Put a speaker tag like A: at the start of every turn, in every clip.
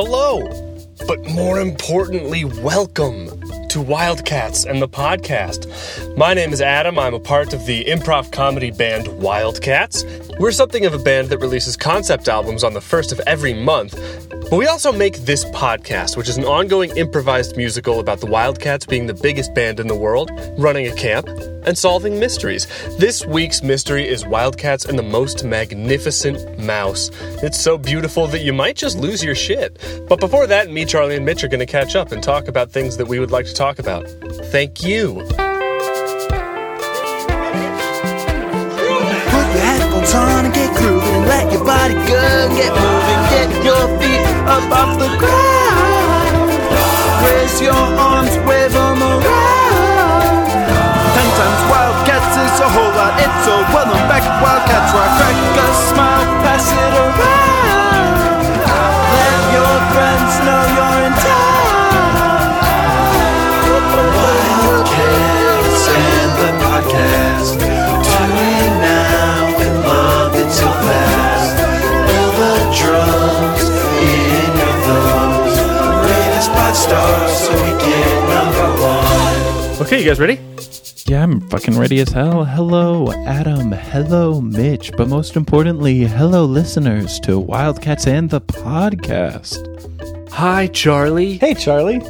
A: Hello, but more importantly, welcome to Wildcats and the podcast. My name is Adam. I'm a part of the improv comedy band Wildcats. We're something of a band that releases concept albums on the first of every month. But we also make this podcast, which is an ongoing improvised musical about the Wildcats being the biggest band in the world, running a camp, and solving mysteries. This week's mystery is Wildcats and the Most Magnificent Mouse. It's so beautiful that you might just lose your shit. But before that, me, Charlie, and Mitch are going to catch up and talk about things that we would like to talk about. Thank you.
B: Put your headphones on and get grooving. Let your body go, get moving. Get your feet up the ground. Raise your arms, wave them around. Ten times Wildcats is a whole lot. It's a well-known fact. Wildcats rock. Crack a smile, pass it around. Let your friends know you're
A: Okay, you guys ready?
C: Yeah, I'm fucking ready as hell. Hello, Adam. Hello, Mitch. But most importantly, hello, listeners to Wildcats and the podcast.
A: Hi, Charlie.
D: Hey, Charlie.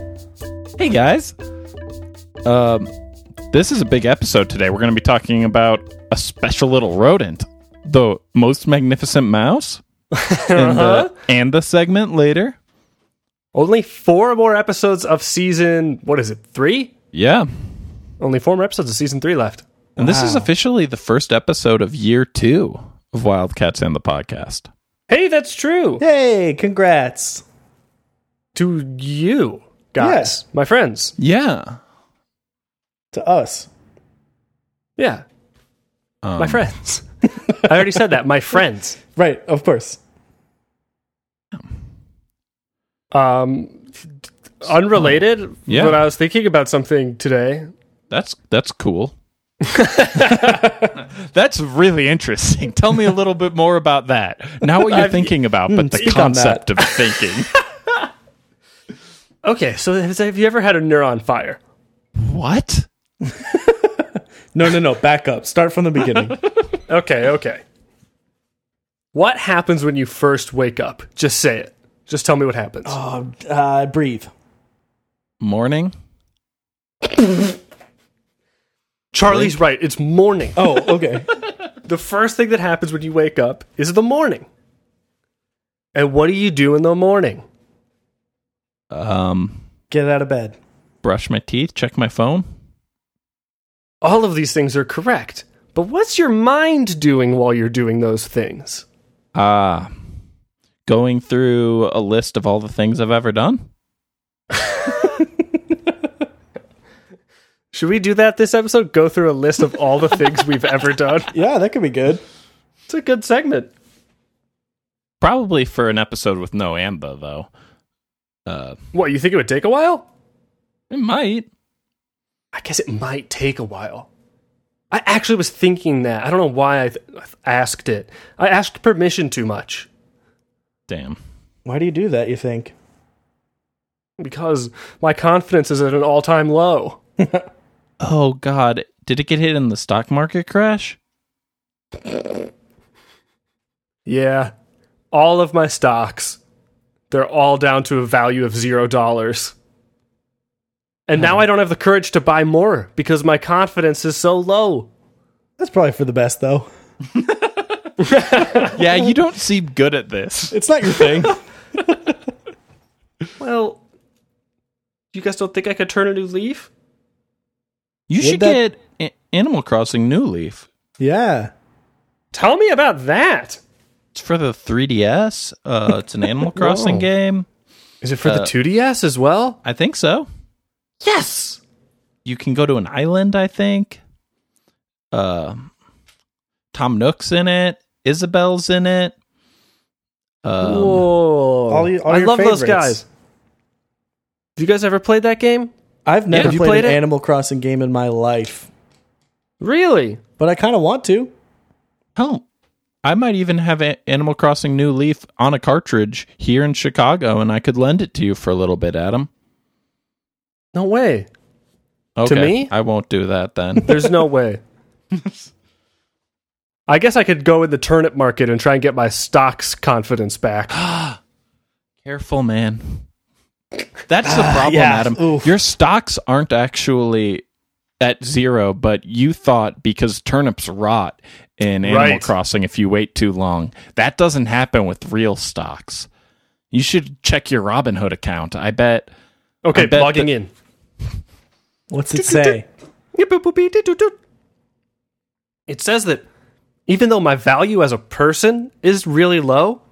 C: Hey, guys. Um, this is a big episode today. We're going to be talking about a special little rodent, the most magnificent mouse, and, the, and the segment later.
A: Only four more episodes of season, what is it, three?
C: Yeah.
A: Only four more episodes of season three left.
C: And this is officially the first episode of year two of Wildcats and the podcast.
A: Hey, that's true.
D: Hey, congrats.
A: To you, guys, my friends.
C: Yeah.
D: To us.
A: Yeah,
C: Um,
A: my friends. I already said that. My friends.
D: Right, of course.
A: Um, unrelated.
C: Yeah.
A: But I was thinking about something today.
C: That's that's cool. that's really interesting. Tell me a little bit more about that. Not what you're
A: I've-
C: thinking about, but the
D: speak on that.
C: concept of thinking.
A: Okay, so have you ever had a neuron fire?
C: what?
D: No, no, no. Back up. Start from the beginning.
A: Okay, okay. What happens when you first wake up? Just say it. Just tell me what happens.
D: uh, uh, breathe.
C: Morning?
A: Charlie's right. It's morning.
D: Oh, okay.
A: The first thing that happens when you wake up is the morning. And what do you do in the morning?
C: Um
D: Get out of bed.
C: brush my teeth, check my phone.
A: All of these things are correct. But what's your mind doing while you're doing those things?
C: Ah. going through a list of all the things I've ever done.
A: Should we do that this episode? Go through a list of all the things we've ever done?
D: Yeah, that could be good.
A: It's a good segment.
C: Probably for an episode with no Amba though. Uh
A: What, you think it would take a while?
C: it might.
A: I guess it might take a while. I actually was thinking that. I don't know why I th- asked it. I asked permission too much
C: Damn.
D: Why do you do that, you think?
A: because my confidence is at an all time low.
C: Oh god, did it get hit in the stock market crash?
A: Yeah. All of my stocks, they're all down to a value of zero dollars. And now hmm. I don't have the courage to buy more because my confidence is so low.
D: That's probably for the best, though.
C: yeah, you don't seem good at this.
D: It's not your thing.
A: Well, you guys don't think I could turn a new leaf?
C: You
D: Would
C: should
D: that-
C: get A- Animal Crossing New Leaf.
D: yeah.
A: Tell me about that.
C: It's for the 3DS. Uh, it's an Animal Crossing
D: Whoa.
C: game.
A: Is it for the
C: Uh,
A: 2DS as well?
C: I think so.
A: Yes.
C: You can go to an island. I think. Uh, Tom Nook's in it. Isabel's in it. Um,
A: Whoa.
D: All you- all
A: I
D: your
A: love those
D: favorites.
A: guys. Have you guys ever played that game?
D: I've never
A: Have you
D: played,
A: played
D: an
A: it?
D: Animal Crossing game in my life,
A: Really?
D: but I kind of want to.
C: oh, I might even have a- Animal Crossing New Leaf on a cartridge here in Chicago, and I could lend it to you for a little bit, Adam.
A: No way.
C: Okay,
A: me?
C: I won't do that then.
A: There's no way. I guess I could go in the turnip market and try and get my stocks confidence back.
C: Careful, man. That's the ah, problem,
D: yeah.
C: Adam.
D: Oof.
C: Your stocks aren't actually at zero, but you thought because turnips rot in Animal
A: Right.
C: Crossing if you wait too long. That doesn't happen with real stocks. You should check your Robinhood account. I bet.
A: Okay,
C: I bet
A: logging
C: that-
A: in.
D: What's it say?
A: It says that even though my value as a person is really low,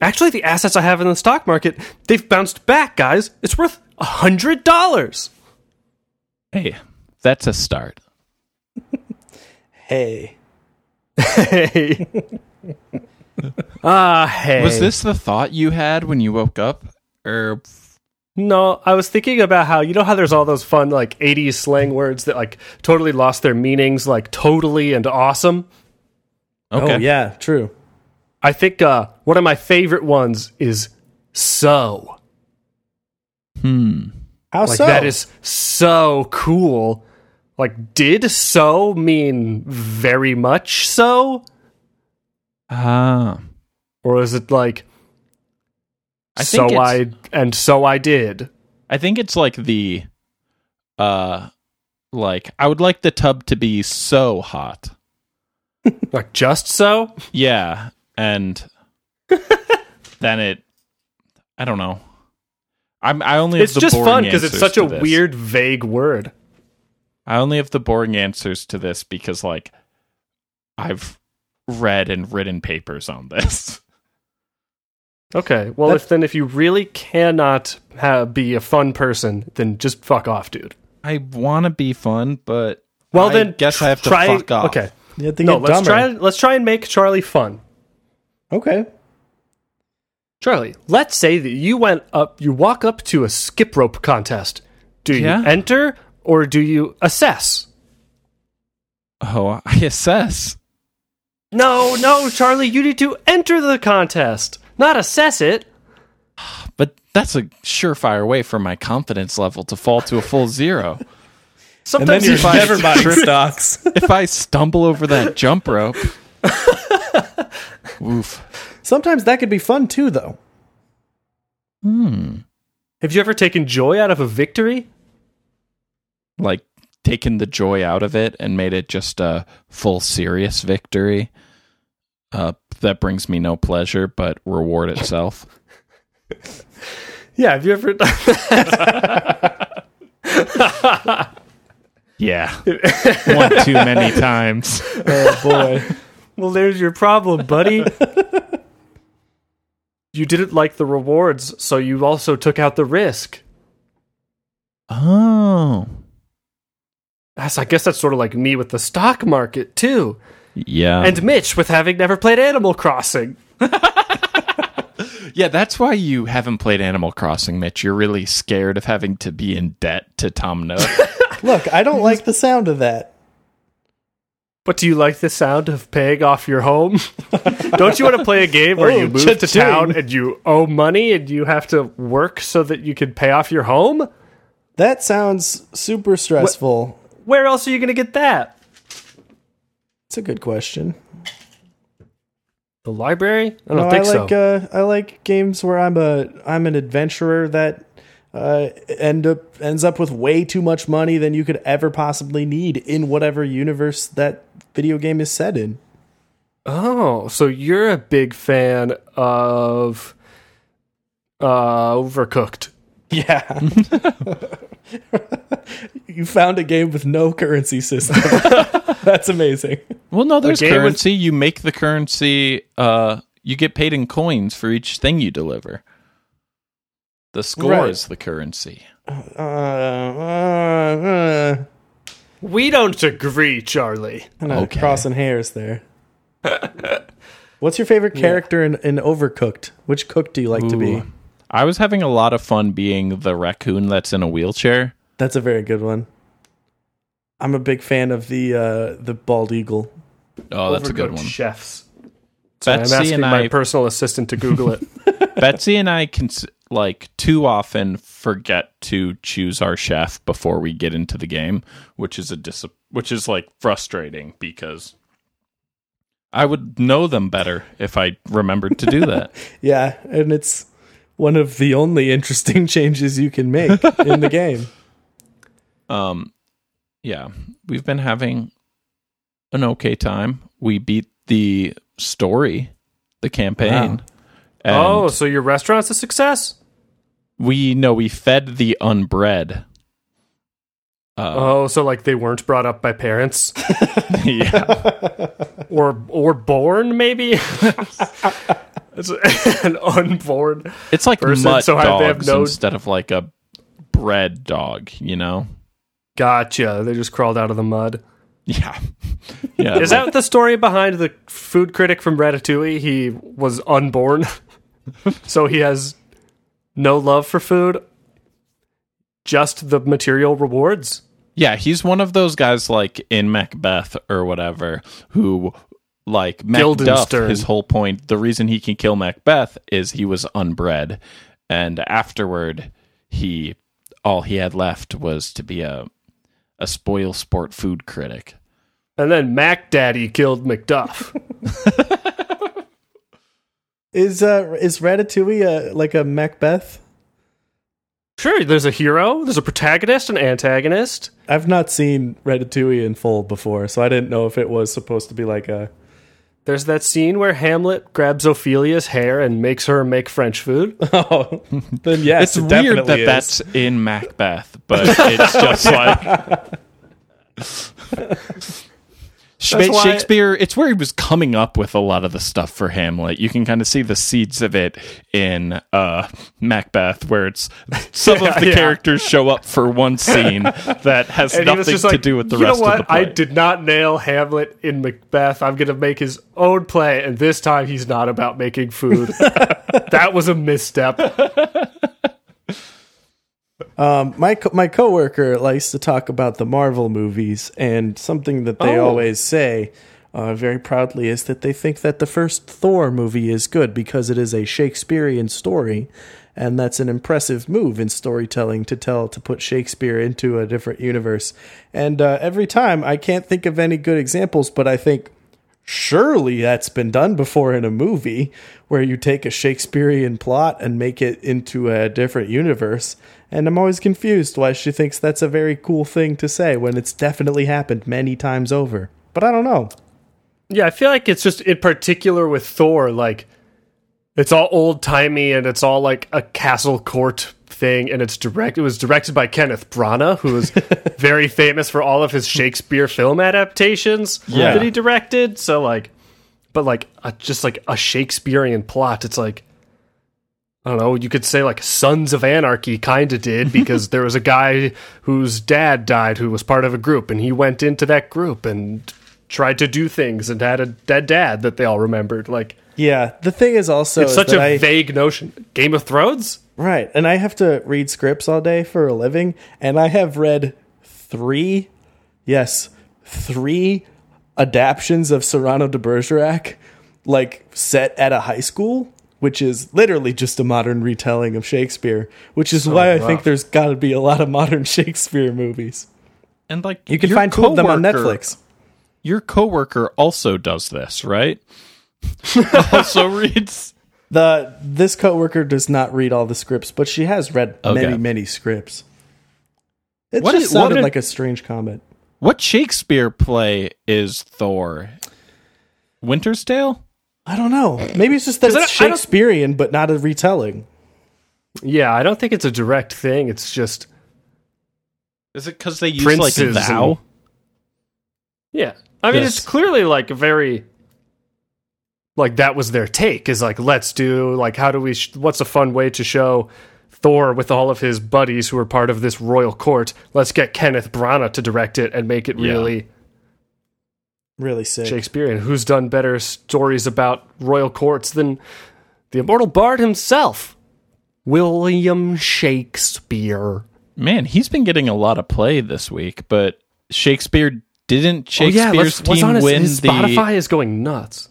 A: actually the assets I have in the stock market, they've bounced back, guys. It's worth a hundred dollars.
C: Hey, that's a start.
D: Hey.
A: Hey. Ah, hey.
C: Was this the thought you had when you woke up? Or
A: No, I was thinking about how you know how there's all those fun like 80s slang words that like totally lost their meanings, like totally and awesome.
C: okay,
D: Oh, yeah, true.
A: I think uh, one of my favorite ones is so.
C: hmm.
D: How
A: Like
D: so?
A: that is so cool. Like, did so mean very much so,
C: Ah,
A: or is it like
C: I
A: so
C: think
A: I and so I did?
C: I think it's like the, uh, like I would like the tub to be so hot.
A: Like just so?
C: Yeah, and then it. I don't know. I'm. I only. Have
A: It's
C: the
A: just
C: boring
A: fun because it's such a
C: this.
A: weird, vague word.
C: I only have the boring answers to this because, like, I've read and written papers on this.
A: Okay, well,
D: That-
A: if then if you really cannot ha be a fun person, then just fuck off, dude.
C: I want to be fun, but
A: Well,
C: I
A: then
C: guess I have to
A: try.
C: fuck off.
A: Okay,
D: You have to
A: no, let's
D: dumber.
A: try. Let's try and make Charlie fun.
D: Okay.
A: Charlie, let's say that you went up, you walk up to a skip rope contest. Do you
C: Yeah.
A: enter or do you assess?
C: Oh, I assess.
A: No, no, Charlie, you need to enter the contest, not assess it.
C: But that's a surefire way for my confidence level to fall to a full zero.
D: And then
A: Sometimes
D: you're
A: you find
D: never buying stocks.
C: if I stumble over that jump rope, oof.
D: Sometimes that could be fun too, though.
C: Hmm.
A: Have you ever taken joy out of a victory?
C: Like taken the joy out of it and made it just a full serious victory. Uh, that brings me no pleasure, but reward itself.
A: Yeah, have you ever done that?
C: Yeah, one too many times.
D: Oh boy.
A: Well, there's your problem, buddy. you didn't like the rewards, so you also took out the risk.
C: Oh,
A: That's, I guess that's sort of like me with the stock market too,
C: yeah,
A: and Mitch with having never played Animal Crossing.
C: yeah. That's why you haven't played Animal Crossing, Mitch. You're really scared of having to be in debt to Tom Nook.
D: Look, I don't like the sound of that.
A: But do you like the sound of paying off your home? Don't you want to play a game where
D: Oh,
A: you move to town and you owe money and you have to work so that you can pay off your home?
D: That sounds super stressful.
A: Where else are you going to get that?
D: It's a good question.
A: The library? I don't
D: No, I like
A: so.
D: uh, I like games where I'm a I'm an adventurer that uh, end up ends up with way too much money than you could ever possibly need in whatever universe that video game is set in.
A: Oh, so you're a big fan of uh Overcooked.
D: Yeah. you found a game with no currency system. That's amazing.
C: well, no, there's
A: game with-
C: currency. You make the currency. Uh, you get paid in coins for each thing you deliver. The score
D: Right.
C: is the currency.
D: Uh, uh, uh,
A: We don't agree, Charlie.
D: kind of
C: Okay.
D: crossing hairs there. What's your favorite character in, in Overcooked? Which cook do you like to be?
C: I was having a lot of fun being the raccoon that's in a wheelchair.
D: That's a very good one. I'm a big fan of the uh, the bald eagle.
C: Oh, that's a good one.
A: Chefs. I'm
C: Betsy
A: asking
C: and
A: my personal assistant to Google it.
C: Betsy and I can like too often forget to choose our chef before we get into the game, which is a dis- which is like frustrating because I would know them better if I remembered to do that.
D: Yeah, and it's one of the only interesting changes you can make in the game.
C: um, yeah, we've been having an okay time. We beat the story, the campaign. And
A: oh, so your restaurant's a success?
C: We know we fed the Unbread. Uh,
A: Oh, so like they weren't brought up by parents
C: yeah.
A: or or born maybe? It's an unborn.
C: It's like
A: person,
C: mutt
A: so they have
C: dogs
A: no-
C: instead of like a bred dog, you know?
A: Gotcha. They just crawled out of the mud.
C: Yeah. Yeah.
A: Is that the story behind the food critic from Ratatouille? He was unborn, so he has no love for food, just the material rewards.
C: Yeah, he's one of those guys like in Macbeth or whatever who like Macduff, his whole point, the reason he can kill Macbeth is he was unbred and afterward he all he had left was to be a a spoil sport food critic.
A: And then Mac Daddy killed Macduff.
D: Is uh is Ratatouille uh, like a Macbeth?
A: sure, there's a hero, there's a protagonist, an antagonist.
D: I've not seen Ratatouille in full before, so I didn't know if it was supposed to be like a.
A: There's that scene where Hamlet grabs Ophelia's hair and makes her make French food.
D: Oh, then yes,
C: it's
D: it
C: weird
D: definitely
C: that
D: is.
C: that's in Macbeth, but it's just like Sha-
A: That's why-
C: Shakespeare. It's where he was coming up with a lot of the stuff for Hamlet. You can kind of see the seeds of it in uh, Macbeth, where it's some of the
A: Yeah.
C: characters show up for one scene that has
A: And
C: nothing to
A: like,
C: do with the
A: you
C: rest
A: know what?
C: of the play.
A: I did not nail Hamlet in Macbeth. I'm going to make his own play, and this time he's not about making food. that was a misstep.
D: Um, my co- my coworker likes to talk about the Marvel movies, and something that they
A: Oh.
D: always say uh, very proudly is that they think that the first Thor movie is good because it is a Shakespearean story, and that's an impressive move in storytelling to tell to put Shakespeare into a different universe. And uh, every time, I can't think of any good examples, but I think surely that's been done before in a movie where you take a Shakespearean plot and make it into a different universe. And I'm always confused why she thinks that's a very cool thing to say when it's definitely happened many times over. But I don't know.
A: Yeah, I feel like it's just in particular with Thor, like it's all old timey and it's all like a castle court thing, and it's direct. It was directed by Kenneth Branagh, who is very famous for all of his Shakespeare film adaptations
C: Yeah.
A: that he directed. So like, but like a, just like a Shakespearean plot, it's like. I don't know. You could say like Sons of Anarchy kind of did because there was a guy whose dad died who was part of a group, and he went into that group and tried to do things and had a dead dad that they all remembered. Like
D: Yeah, the thing is also
A: it's
D: is
A: such a
D: I-
A: vague notion. Game of Thrones.
D: Right. And I have to read scripts all day for a living. And I have read three, yes, three adaptions of Cyrano de Bergerac, like set at a high school, which is literally just a modern retelling of Shakespeare, which is why I think there's got to be a lot of modern Shakespeare movies.
C: and like
D: You can find two of them on Netflix.
C: Your coworker also does this, right? also reads.
D: The this coworker does not read all the scripts, but she has read
C: Okay.
D: many, many scripts. It
C: What
D: just
C: is- what
D: sounded
C: did-
D: like a strange comment.
C: What Shakespeare play is Thor? Winter's Tale?
D: I don't know. Maybe it's just that it's
A: don't- I don't-
D: Shakespearean, but not a retelling.
A: Yeah, I don't think it's a direct thing. It's just
C: Is it because they use
A: Princes
C: like thou?
A: and- yeah. I mean,
C: Yes.
A: it's clearly like very like that was their take. Is like let's do like how do we? Sh- what's a fun way to show Thor with all of his buddies who are part of this royal court? Let's get Kenneth Branagh to direct it and make it
C: Yeah.
A: Really.
D: Really sick.
A: Shakespearean. Who's done better stories about royal courts than the immortal bard himself? William Shakespeare.
C: Man, he's been getting a lot of play this week, but Shakespeare didn't
A: Oh, yeah,
C: Shakespeare's
A: let's-
C: team
A: on his,
C: win
A: his
C: the
A: Spotify is going nuts.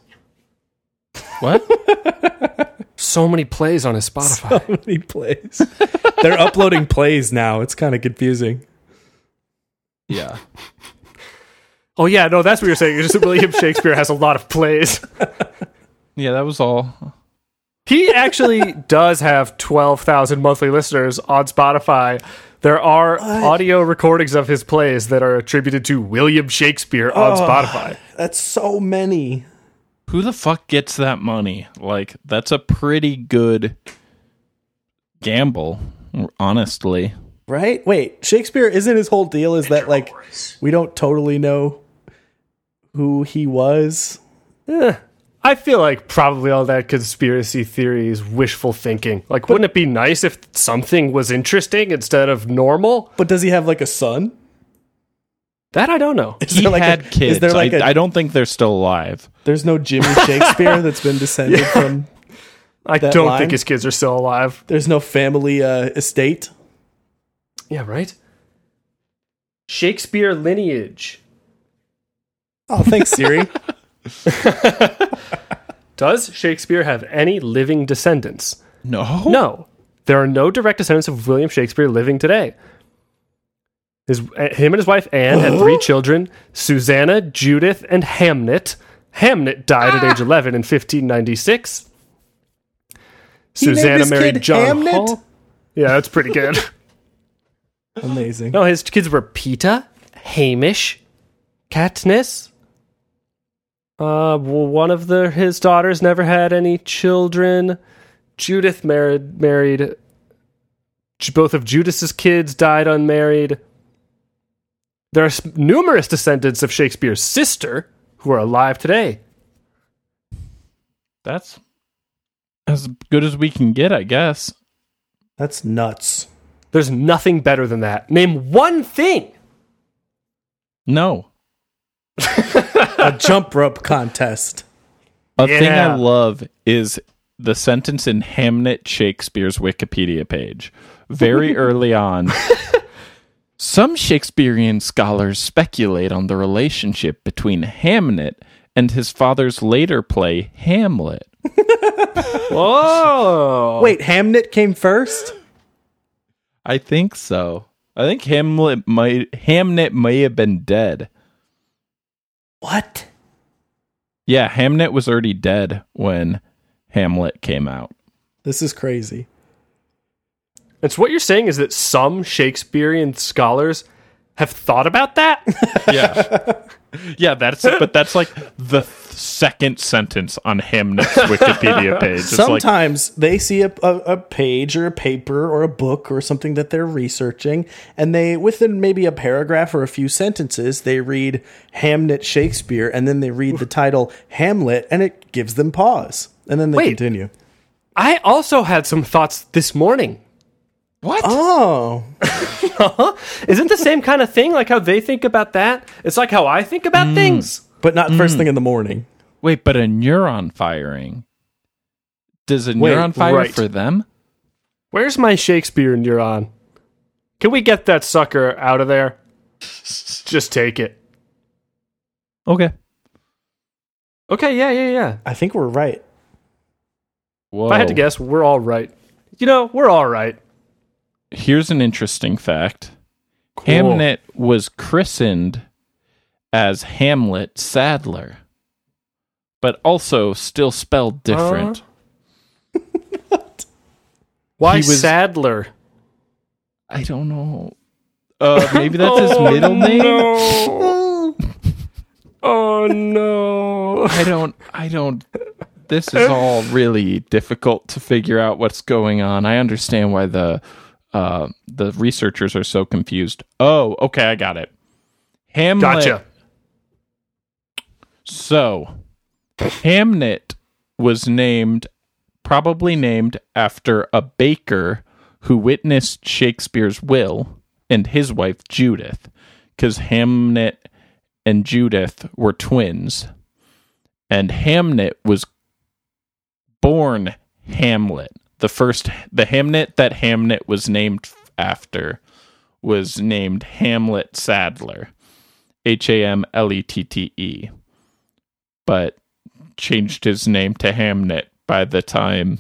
C: What?
A: So many plays on his Spotify.
D: So many plays? They're uploading plays now. It's kind of confusing.
C: yeah.
A: Oh yeah, no, that's what you're saying. It's just William Shakespeare has a lot of plays.
C: Yeah, that was all.
A: He actually does have 12,000 monthly listeners on Spotify. There are audio recordings of his plays that are attributed to William Shakespeare on Spotify.
D: That's so many.
C: Who the fuck gets that money? Like, that's a pretty good gamble, honestly.
D: Right? Wait, Shakespeare isn't his whole deal is that like we don't totally know who he was?
A: Eh, I feel like probably all that conspiracy theory is wishful thinking. Like, wouldn't it be nice if something was interesting instead of normal?
D: But does he have like a son?
A: That I don't know.
D: Is
C: He
D: like
C: had
D: a,
C: kids.
D: Is there like
C: I
D: a
C: I don't think they're still alive.
D: there's no Jimmy Shakespeare that's been descended from
A: I
D: that
A: don't
D: line?
A: think his kids are still alive.
D: there's no family uh, estate?
A: Yeah, right? Shakespeare lineage.
D: Oh, thanks Siri.
A: Does Shakespeare have any living descendants?
C: No.
A: No. There are no direct descendants of William Shakespeare living today. His, him and his wife Anne had three children Susanna, Judith, and Hamnet. Hamnet died at age 11 in 1596.
D: He named
A: Susanna
D: his
A: married
D: kid
A: John
D: Hamnet?
A: Hall. Yeah, that's pretty good.
D: Amazing.
A: no, his kids were Peta, Hamish, Katniss. Uh, w- one of the his daughters never had any children. Judith married married. Both of Judith's kids died unmarried. There are numerous descendants of Shakespeare's sister who are alive today.
C: That's as good as we can get, I guess.
D: That's nuts.
A: There's nothing better than that. Name one thing.
C: No.
D: A jump rope contest.
C: A thing I love is the sentence in Hamnet Shakespeare's Wikipedia page. Very early on. Some Shakespearean scholars speculate on the relationship between Hamnet and his father's later play, Hamlet.
A: Whoa!
D: Wait, Hamnet came first?
C: I think so. I think Hamlet might Hamnet may have been dead.
D: What?
C: Yeah, Hamnet was already dead when Hamlet came out.
D: This is crazy.
A: And so what you're saying is that some Shakespearean scholars have thought about that?
C: Yeah. Yeah, that's it. But that's like the th- second sentence on Hamnet's Wikipedia page. It's like,
D: Sometimes they see a, a, a page or a paper or a book or something that they're researching, and they, within maybe a paragraph or a few sentences, they read Hamnet Shakespeare, and then they read the title Hamlet, and it gives them pause. And then they
A: Wait.
D: continue.
A: I also had some thoughts this morning.
C: what?
D: Oh,
A: Isn't the same kind of thing like how they think about that? It's like how I think about mm. things.
D: but not first mm. thing in the morning.
C: Wait, but a neuron firing. Does a
D: Wait,
C: neuron fire
A: right.
C: for them?
A: Where's my Shakespeare neuron? Can we get that sucker out of there? Just take it.
C: Okay.
A: Okay, yeah, yeah, yeah.
D: I think we're right.
C: Whoa.
A: If I had to guess, we're all right. You know, we're all right.
C: Here's an interesting fact.
A: Cool.
C: Hamnet was christened as Hamlet Sadler, but also still spelled different.
A: Why
C: was-
A: Sadler?
C: I don't know. Uh, maybe that's his middle name.
A: No. oh no.
C: I don't. I don't. This is all really difficult to figure out what's going on. I understand why the uh, the researchers are so confused. Oh, okay, I got it. Hamlet.
A: Gotcha.
C: So, Hamnet was named, probably named after a baker who witnessed Shakespeare's will and his wife Judith, because Hamnet and Judith were twins. And Hamnet was born Hamlet. The first, the Hamnet that Hamnet was named after was named Hamlet Sadler. H A M L E T T E. But changed his name to Hamnet by the time.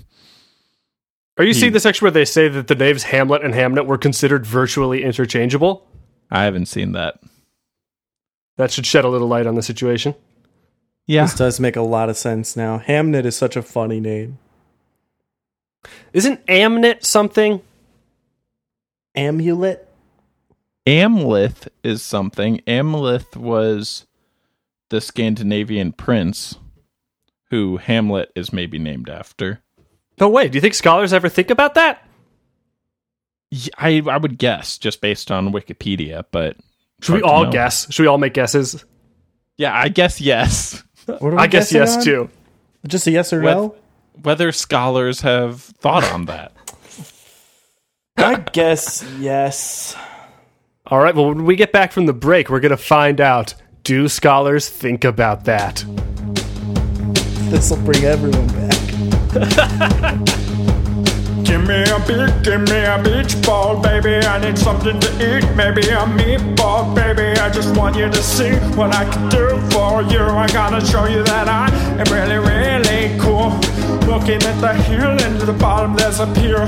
A: Are you
C: He-
A: seeing the section where they say that the names Hamlet and Hamnet were considered virtually interchangeable?
C: I haven't seen that.
A: That should shed a little light on the situation.
C: Yeah.
D: This does make a lot of sense now. Hamnet is such a funny name.
A: Isn't Amnet something?
D: Amulet?
C: Amleth is something. Amleth was the Scandinavian prince who Hamlet is maybe named after.
A: No way. Do you think scholars ever think about that?
C: I I would guess just based on Wikipedia, but
A: Should we all
C: know.
A: guess? Should we all make guesses?
C: Yeah, I guess yes.
D: What are we
A: I guess yes
D: on?
A: too.
D: Just a yes or
C: Wheth-
D: no?
C: Whether scholars have thought on that.
D: I guess yes.
A: All right. Well, when we get back from the break, we're gonna find out. Do scholars think about that?
D: This will bring everyone back.
E: Give me a beat, give me a beach ball, baby. I need something to eat, maybe a meatball, baby. I just want you to see what I can do for you. I gotta show you that I am really, really cool. Looking at the hill and to the bottom, there's a pier.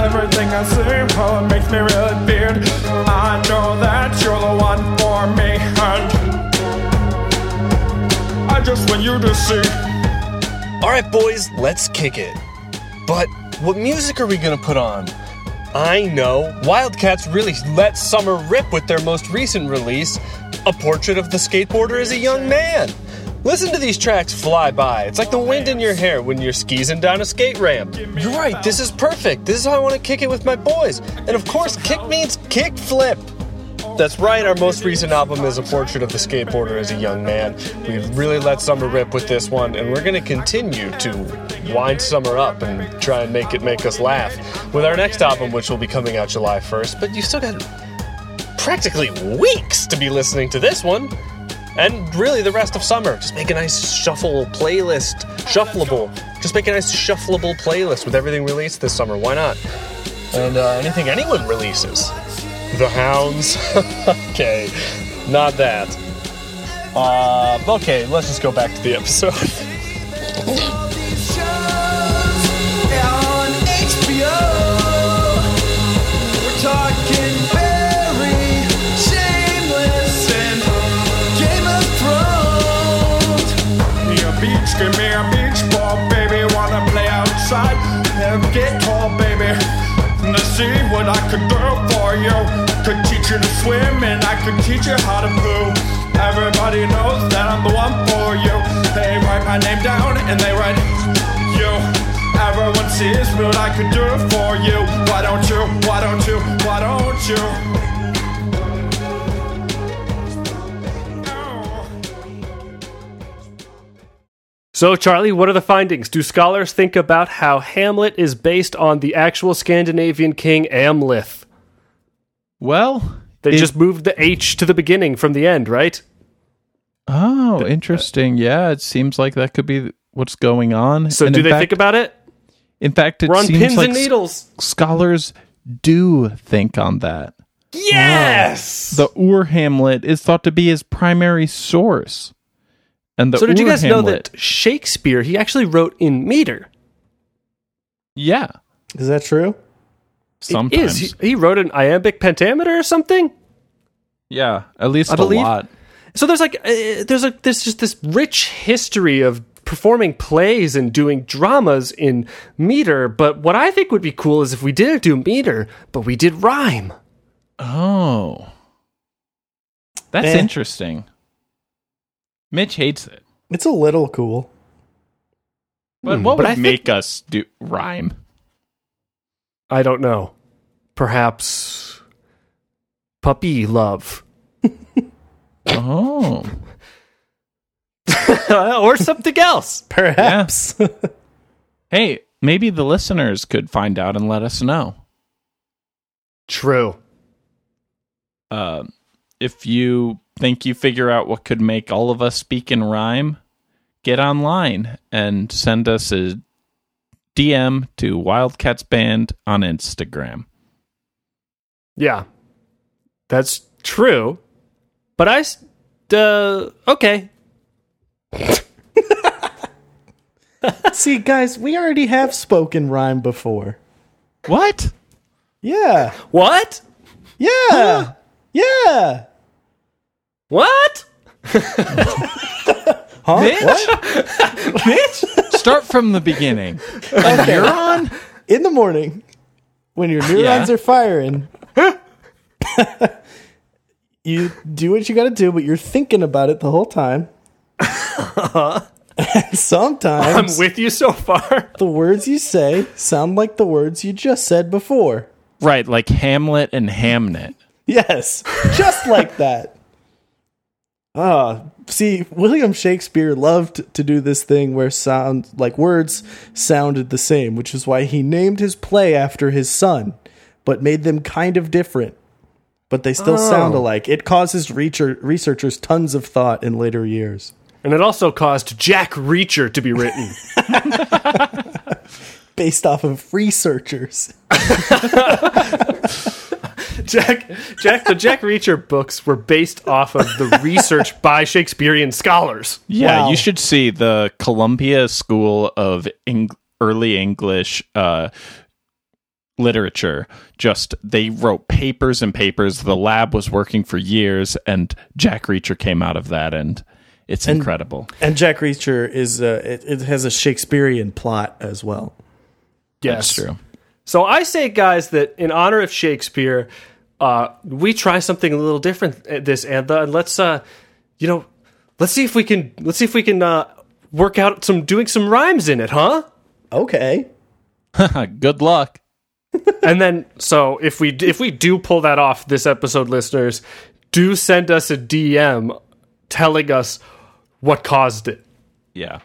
E: Everything I see, well, it makes me really weird. I know that you're the one for me, and I just want you to see.
A: All right, boys, let's kick it. But what music are we gonna put on? I know. Wildcats really let summer rip with their most recent release, A Portrait of the Skateboarder as a Young Man. Listen to these tracks fly by. It's like the wind in your hair when you're skeezing down a skate ramp. You're right, this is perfect. This is how I want to kick it with my boys. And of course, kick means kick flip. That's right, our most recent album is a portrait of the skateboarder as a young man. We've really let summer rip with this one, and we're going to continue to wind summer up and try and make it make us laugh with our next album, which will be coming out July 1st. But you still got practically weeks to be listening to this one. And really, the rest of summer. Just make a nice shuffle playlist. Shuffleable. Just make a nice shuffleable playlist with everything released this summer. Why not? And uh, anything anyone releases. The Hounds. okay, not that. Uh, okay, let's just go back to the episode.
E: give me a beach ball, baby. Wanna play outside get tall, baby. To see what I could do for you. Could teach you to swim and I could teach you how to poo. Everybody knows that I'm the one for you. They write my name down and they write you. Everyone sees what I could do for you. Why don't you? Why don't you? Why don't you?
A: So, Charlie, what are the findings? Do scholars think about how Hamlet is based on the actual Scandinavian king Amleth?
C: Well,
A: They
C: it-
A: just moved the H to the beginning from the end, right?
C: Oh, uh, interesting. Yeah, it seems like that could be what's going on.
A: So,
C: And
A: do they
C: fact,
A: think about it?
C: In fact, it
A: We're
C: seems
A: pins
C: like s-
A: needles.
C: scholars do think on that.
A: Yes.
C: The Ur Hamlet is thought to be his primary source. And the
A: so, did you
C: Ur
A: guys know that Shakespeare he actually wrote in meter?
C: Yeah,
D: Is that true?
C: sometimes.
A: He. He, he wrote an iambic pentameter or something.
C: yeah, at least
A: I
C: a
A: believe-
C: lot.
A: So there's like uh, there's a there's just this rich history of performing plays and doing dramas in meter. But what I think would be cool is if we didn't do meter, but we did rhyme.
C: Oh, that's
D: Eh.
C: interesting. Mitch hates it,
D: It's a little cool.
C: but
A: Hmm,
C: what
A: but
C: would
A: I think-
C: make us do rhyme?
A: I don't know. Perhaps puppy love
C: Oh,
A: or something else.
D: Perhaps.
C: hey, maybe the listeners could find out and let us know.
A: True.
C: Uh, if you think you figure out what could make all of us speak in rhyme, get online and send us a DM to Wildcats Band on Instagram.
A: Yeah, that's true. But I, uh, okay.
D: See, guys, we already have spoken rhyme before.
C: What?
D: Yeah.
A: What?
D: Yeah. Yeah.
A: What?
D: Huh?
C: Mitch?
D: What?
A: Mitch?
C: Start from the beginning. A neuron?
D: In the morning, when your neurons
C: Yeah.
D: are firing, you do what you got to do, but you're thinking about it the whole time. Uh-huh. And sometimes
A: I'm with you so far.
D: the words you say sound like the words you just said before.
C: Right, like Hamlet and Hamnet.
D: Yes, just like that. Ah, see, William Shakespeare loved to do this thing where sound like words sounded the same, which is why he named his play after his son, but made them kind of different. But they still sound alike. It causes reacher- researchers tons of thought in later years.
A: And it also caused Jack Reacher to be written.
D: Based off of researchers.
A: Jack, Jack, the Jack Reacher books were based off of the research by Shakespearean scholars.
C: Yeah,
D: Wow.
C: you should see the Columbia School of Eng- Early English uh, literature. Just they wrote papers and papers. The lab was working for years, and Jack Reacher came out of that, and it's incredible.
D: And Jack Reacher is uh, it, it has a Shakespearean plot as well.
A: Yes,
C: That's true.
A: So I say, guys, that in honor of Shakespeare, uh, we try something a little different at this anthem, and let's, uh, you know, let's see if we can let's see if we can uh, work out some doing some rhymes in it, huh?
D: Okay.
C: Good luck.
A: and then, so if we if we do pull that off, this episode, listeners, do send us a DM telling us what caused it.
C: Yeah.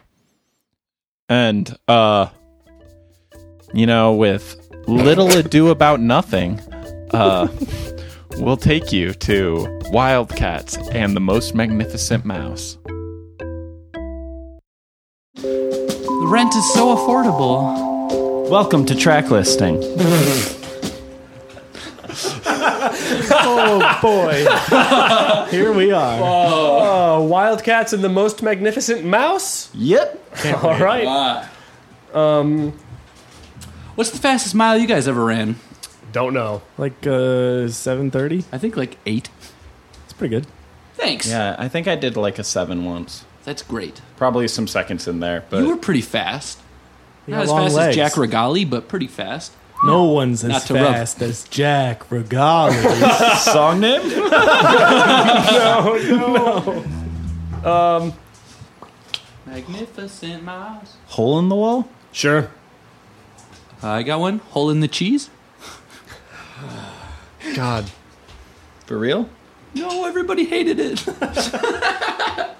C: And uh you know, with little ado about nothing, uh we'll take you to Wildcats and the Most Magnificent Mouse.
F: The rent is so affordable.
B: Welcome to track listing.
D: Oh boy. Here we are.
A: Oh, Wildcats and the Most Magnificent Mouse.
B: Yep.
A: All right.
F: What's the fastest mile you guys ever ran?
A: Don't know.
D: Like uh 7:30.
F: I think like eight.
D: It's pretty good.
F: Thanks.
B: Yeah, I think I did like a seven once.
F: That's great.
B: Probably some seconds in there, but
F: you were pretty fast. Not
D: got
F: as
D: long
F: fast
D: legs.
F: as Jack Regali, but pretty fast.
D: No one's
F: Not
D: as
F: to rub.
D: fast as Jack Regali.
B: song name? No.
F: Um Magnificent miles.
B: Hole in the wall?
A: Sure.
F: Uh, I got one. Hole in the cheese.
A: God.
B: For real?
F: No, everybody hated it.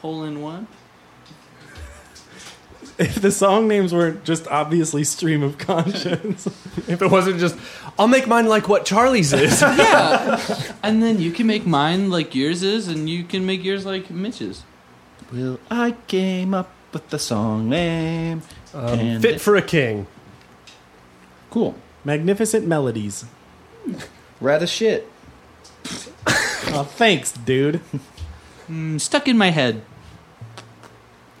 F: Hole in one.
D: if the song names weren't just obviously stream of conscience.
A: If it wasn't just, I'll make mine like what Charlie's is.
F: Yeah. and then you can make mine like yours is, and you can make yours like Mitch's.
B: Well, I came up with the song name. and
A: Fit for a king.
B: cool.
D: Magnificent melodies.
B: Rat as shit.
D: Oh, thanks, dude.
F: Mm, stuck in my head.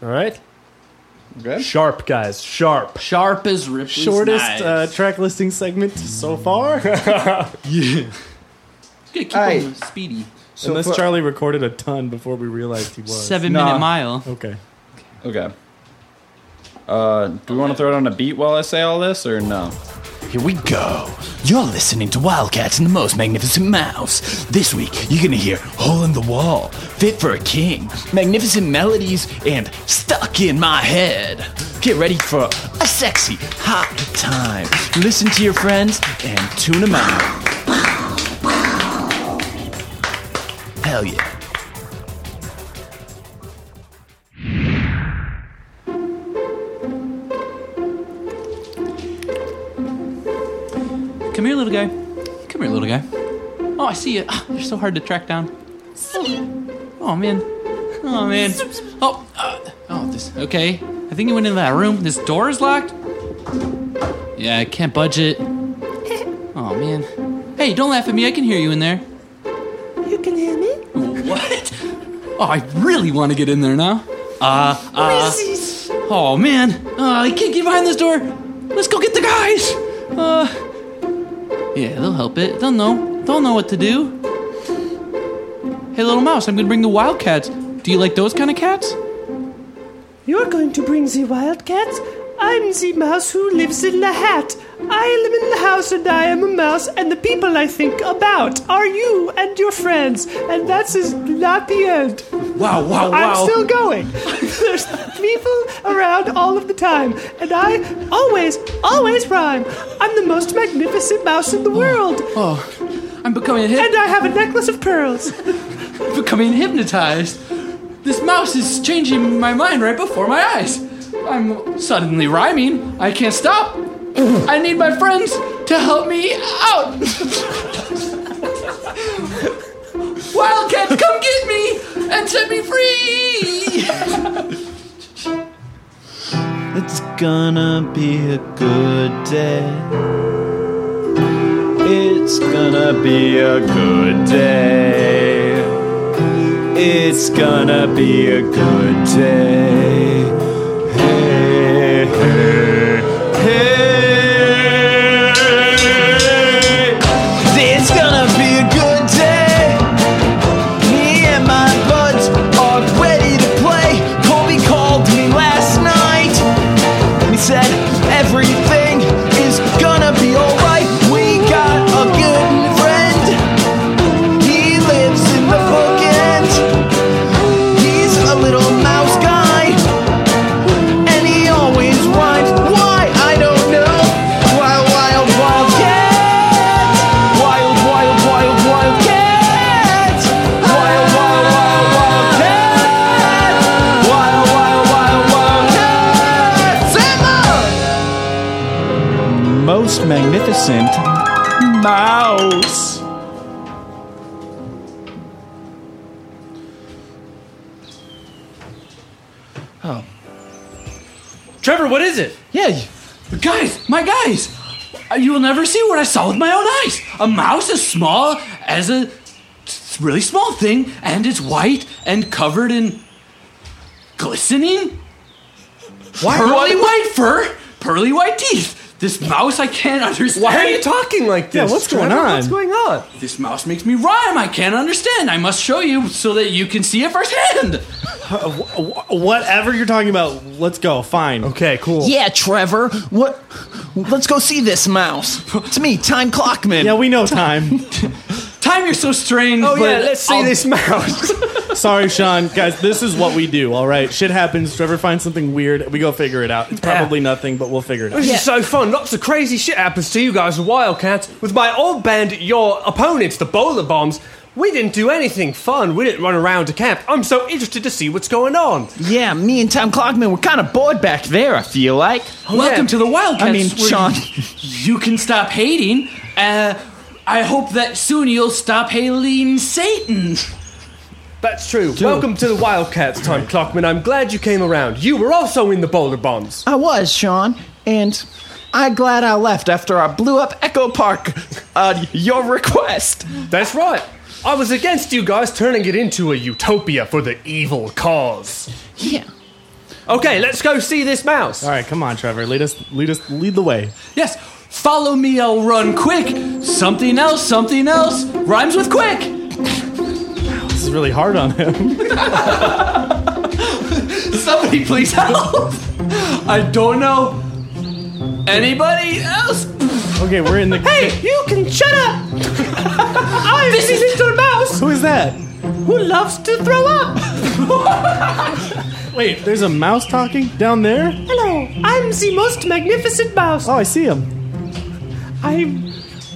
A: All right.
B: Okay.
A: Sharp, guys. Sharp.
F: Sharp as Ripley's
D: Shortest
F: knives.
D: uh, track listing segment so far.
F: Gotta keep
B: Alright.
F: them speedy.
B: So
D: Unless
B: for-
D: Charlie recorded a ton before we realized he was.
F: Seven
B: Nah.
F: minute mile.
D: Okay.
B: Okay. Uh, do we want to throw it on a beat while I say all this, or no?
G: Here we go. You're listening to Wildcats and the Most Magnificent Mouse. This week, you're gonna hear Hole in the Wall, Fit for a King, Magnificent Melodies, and Stuck in My Head. Get ready for a sexy, hot time. Listen to your friends and tune them out. Hell yeah.
F: Come here, little guy. Come here, little guy. Oh, I see you. Ah, you're so hard to track down. Oh man. Oh man. Oh. Uh, oh. This. Okay. I think you went into that room. This door is locked. Yeah, I can't budge it. Oh man. Hey, don't laugh at me. I can hear you in there.
H: You can hear me?
F: What? Oh, I really want to get in there now. Uh, uh. Oh man, uh, I can't get behind this door. Let's go get the guys. Uh, yeah, they'll help it. They'll know. They'll know what to do. Hey, little mouse, I'm gonna bring the wildcats. Do you like those kind of cats?
H: You're going to bring the wildcats? I'm the mouse who lives in the hat. I live in the house and I am a mouse, and the people I think about are you and your friends, and that's is not the end.
F: Wow, wow, wow,
H: I'm still going. There's people around all of the time, and I always, always rhyme. I'm the most magnificent mouse in the oh. world, Oh,
F: I'm becoming hip-
H: and I have a necklace of pearls.
F: becoming hypnotized. This mouse is changing my mind right before my eyes. I'm suddenly rhyming. I can't stop. I need my friends to help me out. Wildcats, come get me and set me free.
B: It's gonna be a good day. It's gonna be a good day. It's gonna be a good day. Hey, hey. Most magnificent mouse. Oh.
A: Trevor, what is it?
B: Yeah,
F: Guys, my guys, uh, you will never see what I saw with my own eyes. A mouse as small as a really small thing, and it's white and covered in glistening pearly white fur, pearly white teeth. This mouse I can't understand.
A: Why are you talking like this?
D: Yeah, what's going
A: Trevor?
D: on?
A: What's going on?
F: This mouse makes me rhyme. I can't understand. I must show you so that you can see it firsthand.
D: Whatever you're talking about, let's go. Fine.
A: Okay, cool.
B: Yeah, Trevor. What? Let's go see this mouse. It's me, Time Clockman.
D: Yeah, we know time.
F: Time, you're so strange.
A: Oh
F: but
A: yeah, let's see
F: I'll-
A: this mouse.
D: Sorry, Sean. Guys, this is what we do, all right? Shit happens. Trevor finds something weird. We go figure it out. It's probably nothing, but we'll figure it out.
A: This is so fun. Lots of crazy shit happens to you guys, the Wildcats. With my old band, your opponents, the Bowler Bombs, we didn't do anything fun. We didn't run around to camp. I'm so interested to see what's going on.
B: Yeah, me and Tom Clockman were kind of bored back there, I feel like.
F: Welcome
A: yeah.
F: to the Wildcats.
B: I mean,
F: where
B: Sean.
F: You can stop hating. Uh, I hope that soon you'll stop hailing Satan.
A: That's true. Welcome to the Wildcats, Time Clockman. I'm glad you came around. You were also in the Boulder Bombs.
B: I was, Sean, and I'm glad I left after I blew up Echo Park uh, your request.
A: That's right. I was against you guys turning it into a utopia for the evil cause.
B: Yeah.
A: Okay, let's go see this mouse.
D: All right, come on, Trevor. Lead us, lead us, lead the way.
F: Yes, follow me, I'll run quick. Something else, something else. Rhymes with quick.
D: This is really hard on him.
F: Somebody please help. I don't know anybody else.
D: Okay, we're in the.
H: Hey, you can shut up! I'm
F: This is-
H: little mouse
D: Who is that?
H: who loves to throw up.
D: Wait, there's a mouse talking down there.
H: Hello, I'm the most magnificent mouse.
D: Oh, I see him.
H: I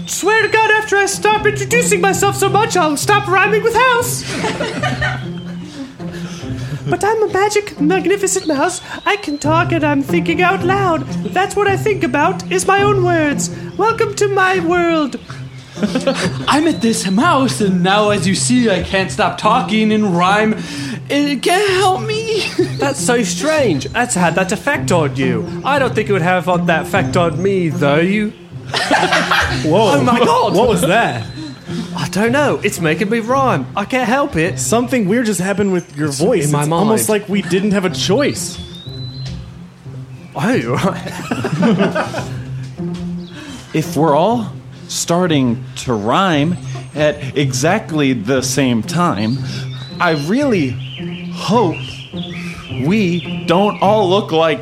H: swear to God, after I stop introducing myself so much, I'll stop rhyming with house. but I'm a magic, magnificent mouse. I can talk and I'm thinking out loud. That's what I think about, is my own words. Welcome to my world.
F: I met this mouse, and now, as you see, I can't stop talking and rhyme. Uh, it can't help me.
A: That's so strange. That's had that effect on you. I don't think it would have on that effect on me, though. You.
D: Whoa!
A: Oh my God.
D: What was that?
A: I don't know. It's making me rhyme. I can't help it.
D: Something weird just happened with your voice.
A: in my
D: it's
A: mind.
D: almost like we didn't have a choice.
A: Oh, right.
B: If we're all starting to rhyme at exactly the same time, I really hope we don't all look like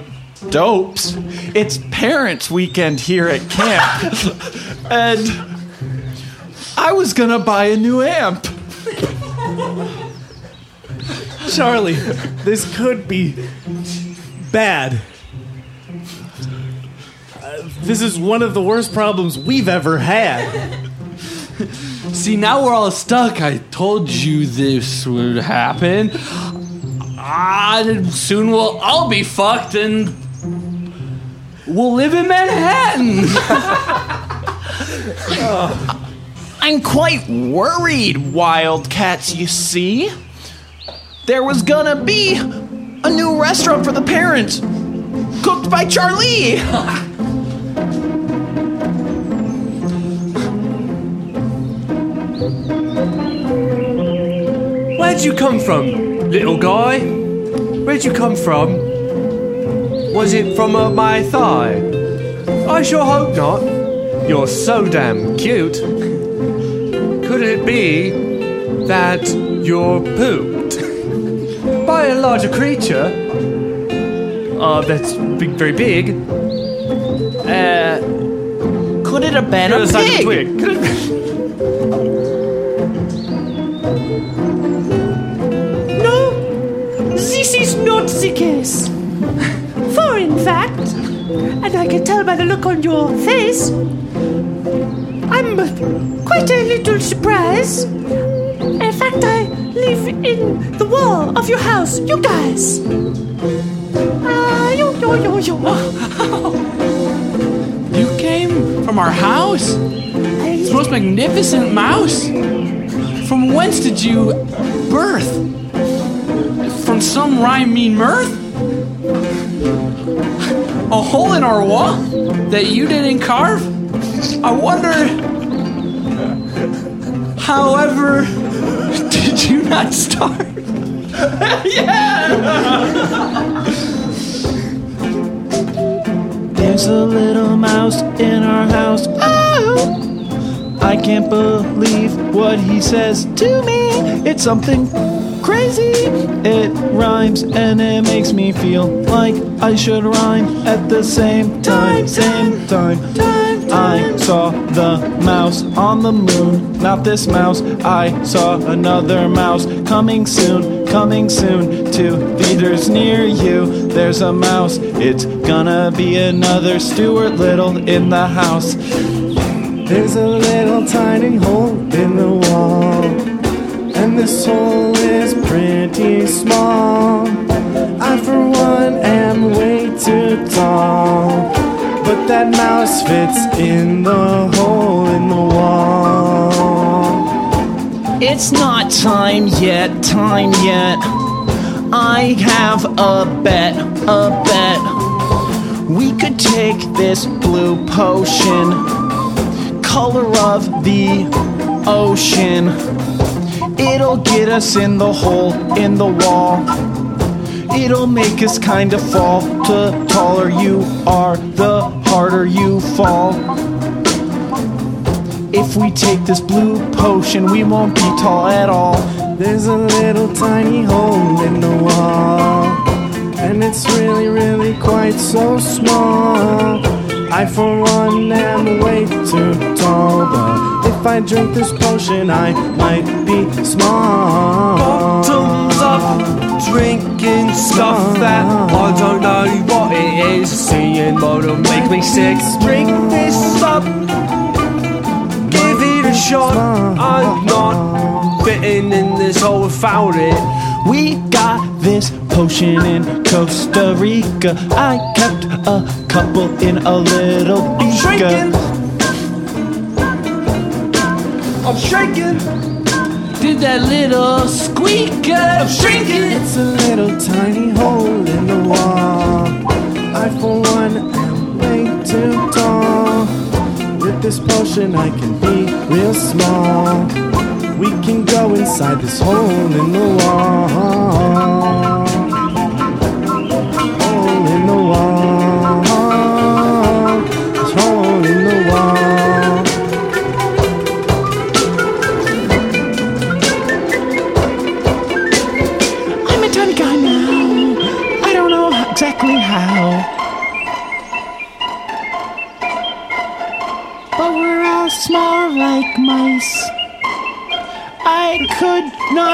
B: dopes. It's parents' weekend here at camp. and I was gonna buy a new amp.
D: Charlie, this could be bad. Uh, this is one of the worst problems we've ever had.
F: See, now we're all stuck. I told you this would happen. Ah, soon we'll all be fucked and we'll live in Manhattan.
B: I'm quite worried, Wildcats, you see. There was gonna be a new restaurant for the parents, cooked by Charlie.
A: Where'd you come from, little guy? Where'd you come from? Was it from uh, my thigh? I sure hope not. You're so damn cute. Could it be that you're pooped by a larger creature? Uh, that's big, very big. Uh,
B: Could it have been a
A: other side of
B: pig?
A: twig. Could it-
H: No, this is not the case. For in fact, and I can tell by the look on your face, I'm quite a little surprised. In fact, I live in the wall of your house, you guys. Ah, yo, yo, yo, yo.
F: you came from our house? It's the most magnificent mouse. From whence did you birth? From some rhyming mirth? A hole in our wall that you didn't carve? I wonder. However, did you not starve?
B: There's a little mouse in our house. Oh, I can't believe what he says to me. It's something crazy. It rhymes and it makes me feel like I should rhyme at the same time. Same time. I saw the mouse on the moon, not this mouse. I saw another mouse coming soon, coming soon to theaters near you. There's a mouse, it's gonna be another Stuart Little in the house.
D: There's a little tiny hole in the wall, and this hole is pretty small. I, for one, am way too tall, but that mouse fits in the hole in the wall.
B: It's not time yet, time yet. I have a bet, a bet. We could take this blue potion, color of the ocean. It'll get us in the hole in the wall. It'll make us kinda fall. The taller you are, the harder you fall. If we take this blue potion, we won't be tall at all.
D: There's a little tiny hole in the wall, and it's really, really quite so small. I, for one, am way too tall, but if I drink this potion, I might be small.
A: Bottles of drinking stuff that I don't know what it is. Seeing what'll make me sick. Drink this up, give it a shot. I'm not fitting in this hole without it.
B: We got this potion in Costa Rica. I kept a couple in a little beaker.
A: I'm shrinking.
F: Did that little squeaker? I'm shrinking.
D: It's a little tiny hole in the wall. I, for one, am way too tall. With this potion, I can be real small. We can go inside this hole in the wall.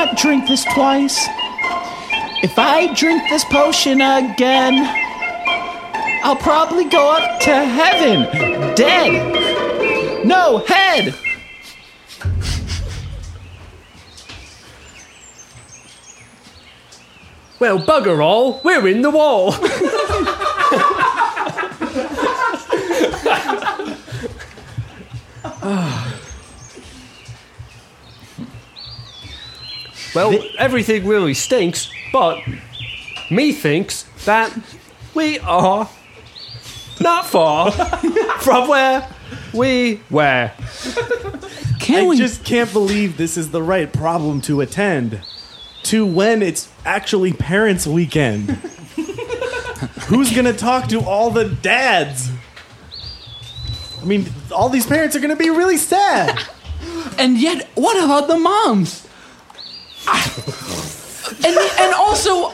H: Could not drink this twice. If I drink this potion again, I'll probably go up to heaven dead. No head.
A: Well, bugger all, we're in the wall. well, everything really stinks, but me thinks that we are not far from where we were.
F: Can
D: I
F: we?
D: just can't believe this is the right problem to attend to when it's actually parents' weekend. Who's gonna talk to all the dads? I mean, all these parents are gonna be really sad.
F: And yet, what about the moms? And and also,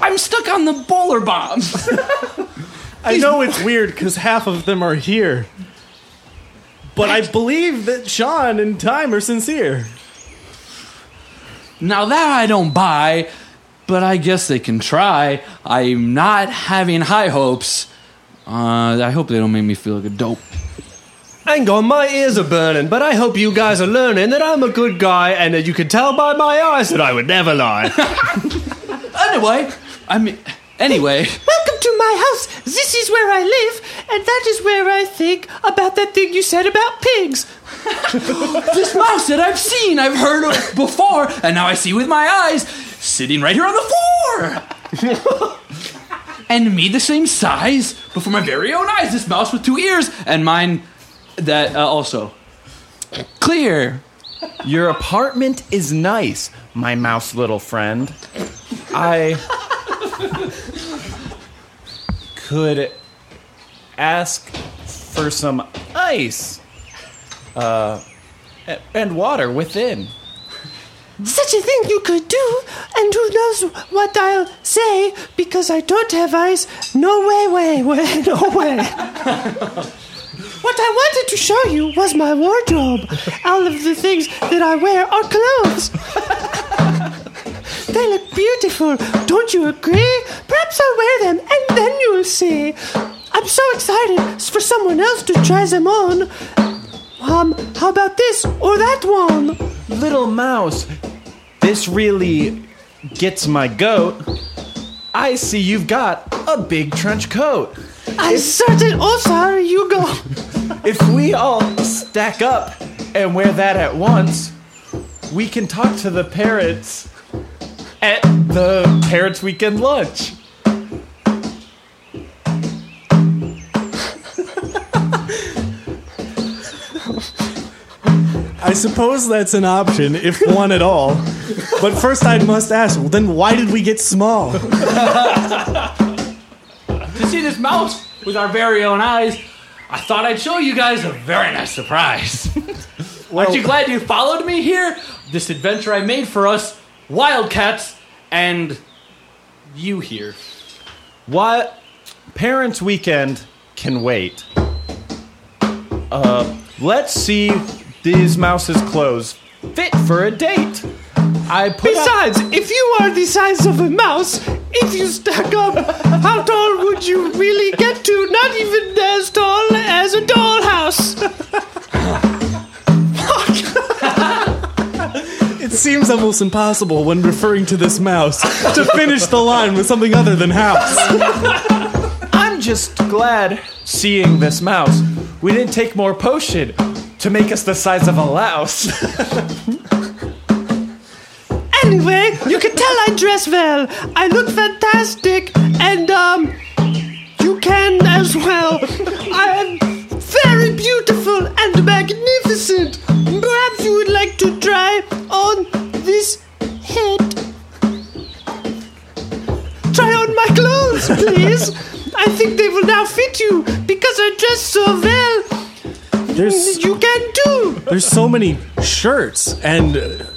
F: I'm stuck on the bowler bombs.
D: I know it's weird because half of them are here. But I believe that Sean and Time are sincere.
F: Now that I don't buy, but I guess they can try. I'm not having high hopes. Uh, I hope they don't make me feel like a dope.
A: Hang on, my ears are burning, but I hope you guys are learning that I'm a good guy and that you can tell by my eyes that I would never lie.
F: Anyway, I mean, anyway,
H: Welcome to my house. This is where I live, and that is where I think about that thing you said about pigs.
F: this mouse that I've seen, I've heard of before, and now I see with my eyes, sitting right here on the floor. and me the same size before my very own eyes. This mouse with two ears, and mine that uh, also clear.
C: Your apartment is nice, my mouse little friend. I could ask for some ice uh, and water within.
H: Such a thing you could do, and who knows what I'll say because I don't have eyes. No way, way, way, no way. What I wanted to show you was my wardrobe. All of the things that I wear are clothes. they look beautiful, don't you agree? Perhaps I'll wear them, and then you'll see. I'm so excited for someone else to try them on. Um, how about this or that one?
C: Little mouse, this really gets my goat. I see you've got a big trench coat.
H: I certain. Oh, sorry. You go.
C: If we all stack up and wear that at once, we can talk to the parents at the parents' weekend lunch.
D: I suppose that's an option, if one at all. But first, I must ask well, then why did we get small?
F: This mouse with our very own eyes, I thought I'd show you guys a very nice surprise. Aren't you glad you followed me here? This adventure I made for us, Wildcats, and you here.
C: What? Parents' weekend can wait. Uh, let's see these mouses' clothes fit for a date. I put up-
H: Besides, if you are the size of a mouse, if you stack up, how tall would you really get to? Not even as tall as a dollhouse.
D: It seems almost impossible when referring to this mouse to finish the line with something other than house.
C: I'm just glad seeing this mouse. We didn't take more potion to make us the size of a louse.
H: Anyway, you can tell I dress well. I look fantastic, and um, you can as well. I am very beautiful and magnificent. Perhaps you would like to try on this head. Try on my clothes, please. I think they will now fit you because I dress so well.
D: There's
H: you can too.
D: There's so many shirts and. Uh,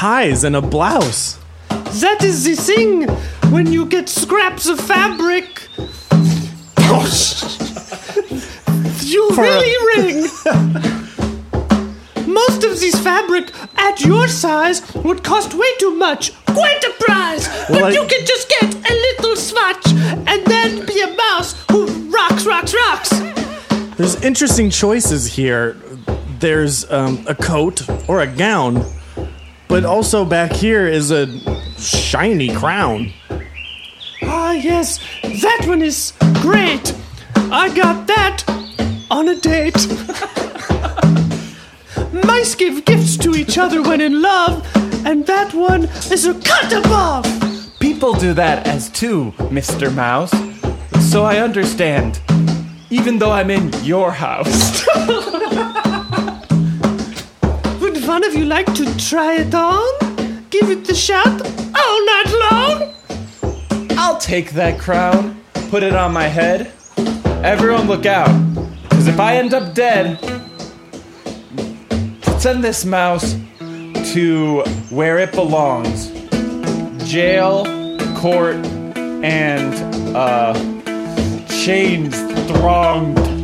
D: ties and a blouse.
H: That is the thing when you get scraps of fabric. you really ring. Most of this fabric at your size would cost way too much. Quite a price. but
D: I-
H: you can just get a little swatch and then be a mouse who rocks, rocks, rocks.
D: There's interesting choices here. There's um, a coat or a gown, but also back here is a shiny crown.
H: Ah, yes, that one is great. I got that on a date. Mice give gifts to each other when in love, and that one is a cut above.
B: People do that as too, Mr. Mouse. So I understand. Even though I'm in your house.
H: One of you like to try it on? Give it the shot all night long?
B: I'll take that crown, put it on my head. Everyone look out. Because if I end up dead, send this mouse to where it belongs jail, court, and, uh, chains thronged.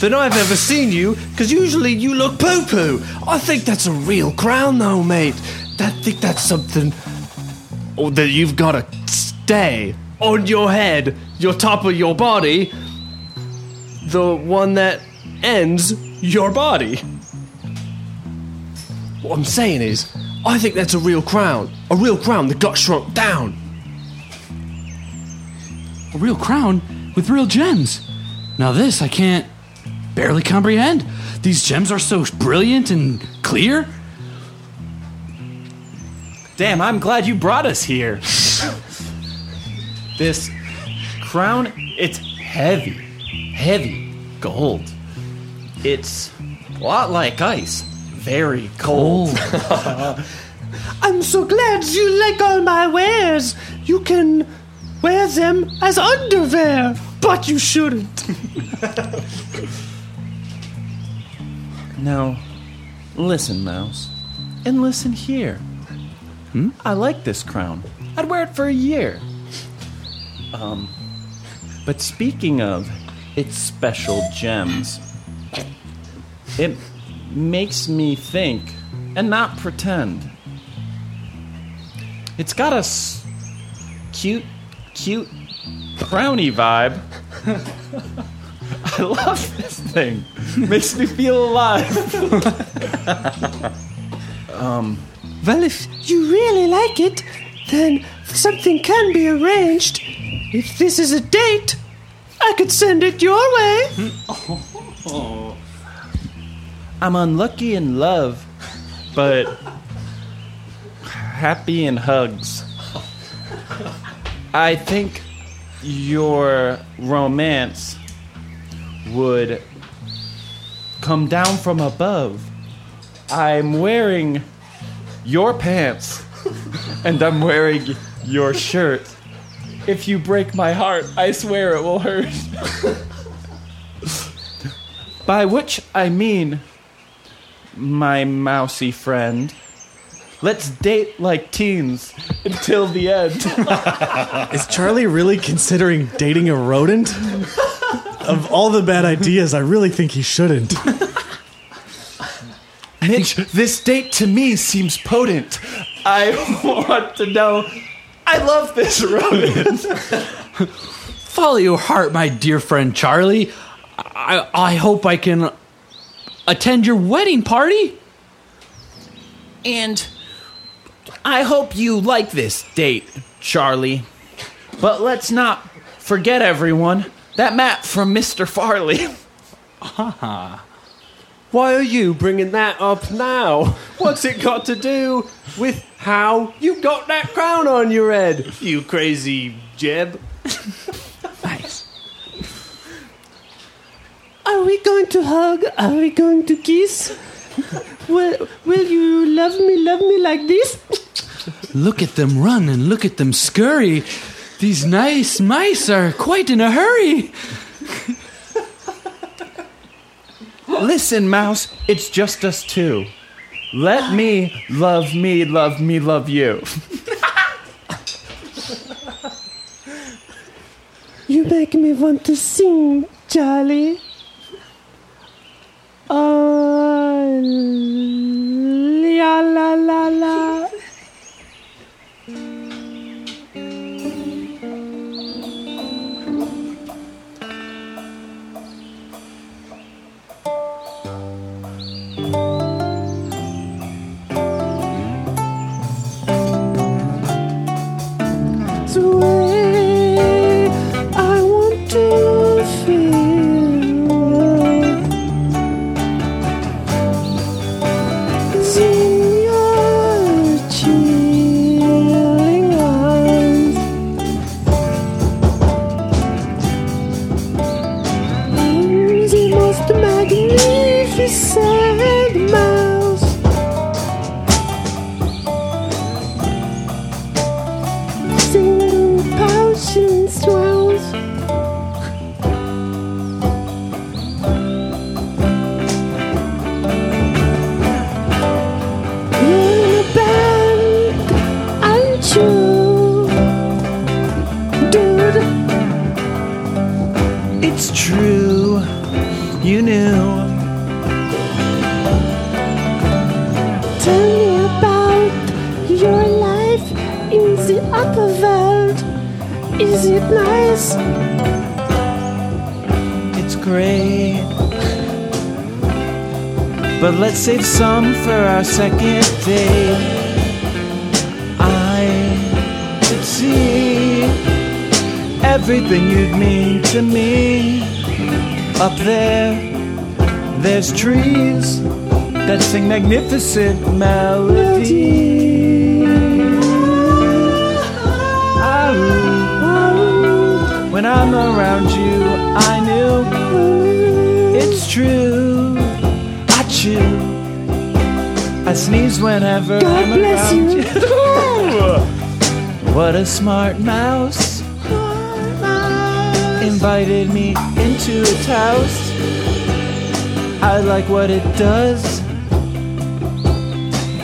A: Than I've ever seen you, because usually you look poo poo. I think that's a real crown, though, mate. I think that's something oh, that you've got to stay. on your head, your top of your body, the one that ends your body. What I'm saying is, I think that's a real crown. A real crown that got shrunk down.
F: A real crown with real gems. Now, this I can't barely comprehend. These gems are so brilliant and clear.
C: Damn, I'm glad you brought us here. this crown, it's heavy, heavy gold. It's a lot like ice, very cold. Oh.
H: I'm so glad you like all my wares. You can wear them as underwear, but you shouldn't.
C: Now, listen, Mouse, and listen here. I like this crown. I'd wear it for a year. Um, but speaking of its special gems, it makes me think and not pretend. It's got a s- cute, cute crowny vibe. I love this thing. Makes me feel alive.
H: Um, well, if you really like it, then something can be arranged. If this is a date, I could send it your way.
C: I'm unlucky in love, but happy in hugs. I think your romance would come down from above. I'm wearing your pants, and I'm wearing your shirt. If you break my heart, I swear it will hurt. By which I mean, my mousy friend, let's date like teens until the end.
D: Is Charlie really considering dating a rodent? Of all the bad ideas, I really think he shouldn't.
C: Mitch, this date to me seems potent. I want to know. I love this rodent.
F: Follow your heart, my dear friend Charlie. I, I hope I can attend your wedding party.
C: And I hope you like this date, Charlie. But let's not forget, everyone, that map from Mr. Farley. Ah.
A: Why are you bringing that up now? What's it got to do with how you got that crown on your head, you crazy Jeb? Nice.
H: Are we going to hug? Are we going to kiss? will, will you love me, love me like this?
F: Look at them run and look at them scurry. These nice mice are quite in a hurry.
C: Listen, Mouse, it's just us two. Let me love me, love me, love you.
H: You make me want to sing, Charlie. Oh, la la la la. Is it nice?
B: It's great. But let's save some for our second date. I could see everything you'd mean to me. Up there, there's trees that sing magnificent melody. I'm around you, I knew it's true. I chew. I sneeze whenever
H: God
B: I'm
H: bless
B: around
H: you.
B: what a smart mouse invited me into its house. I like what it does.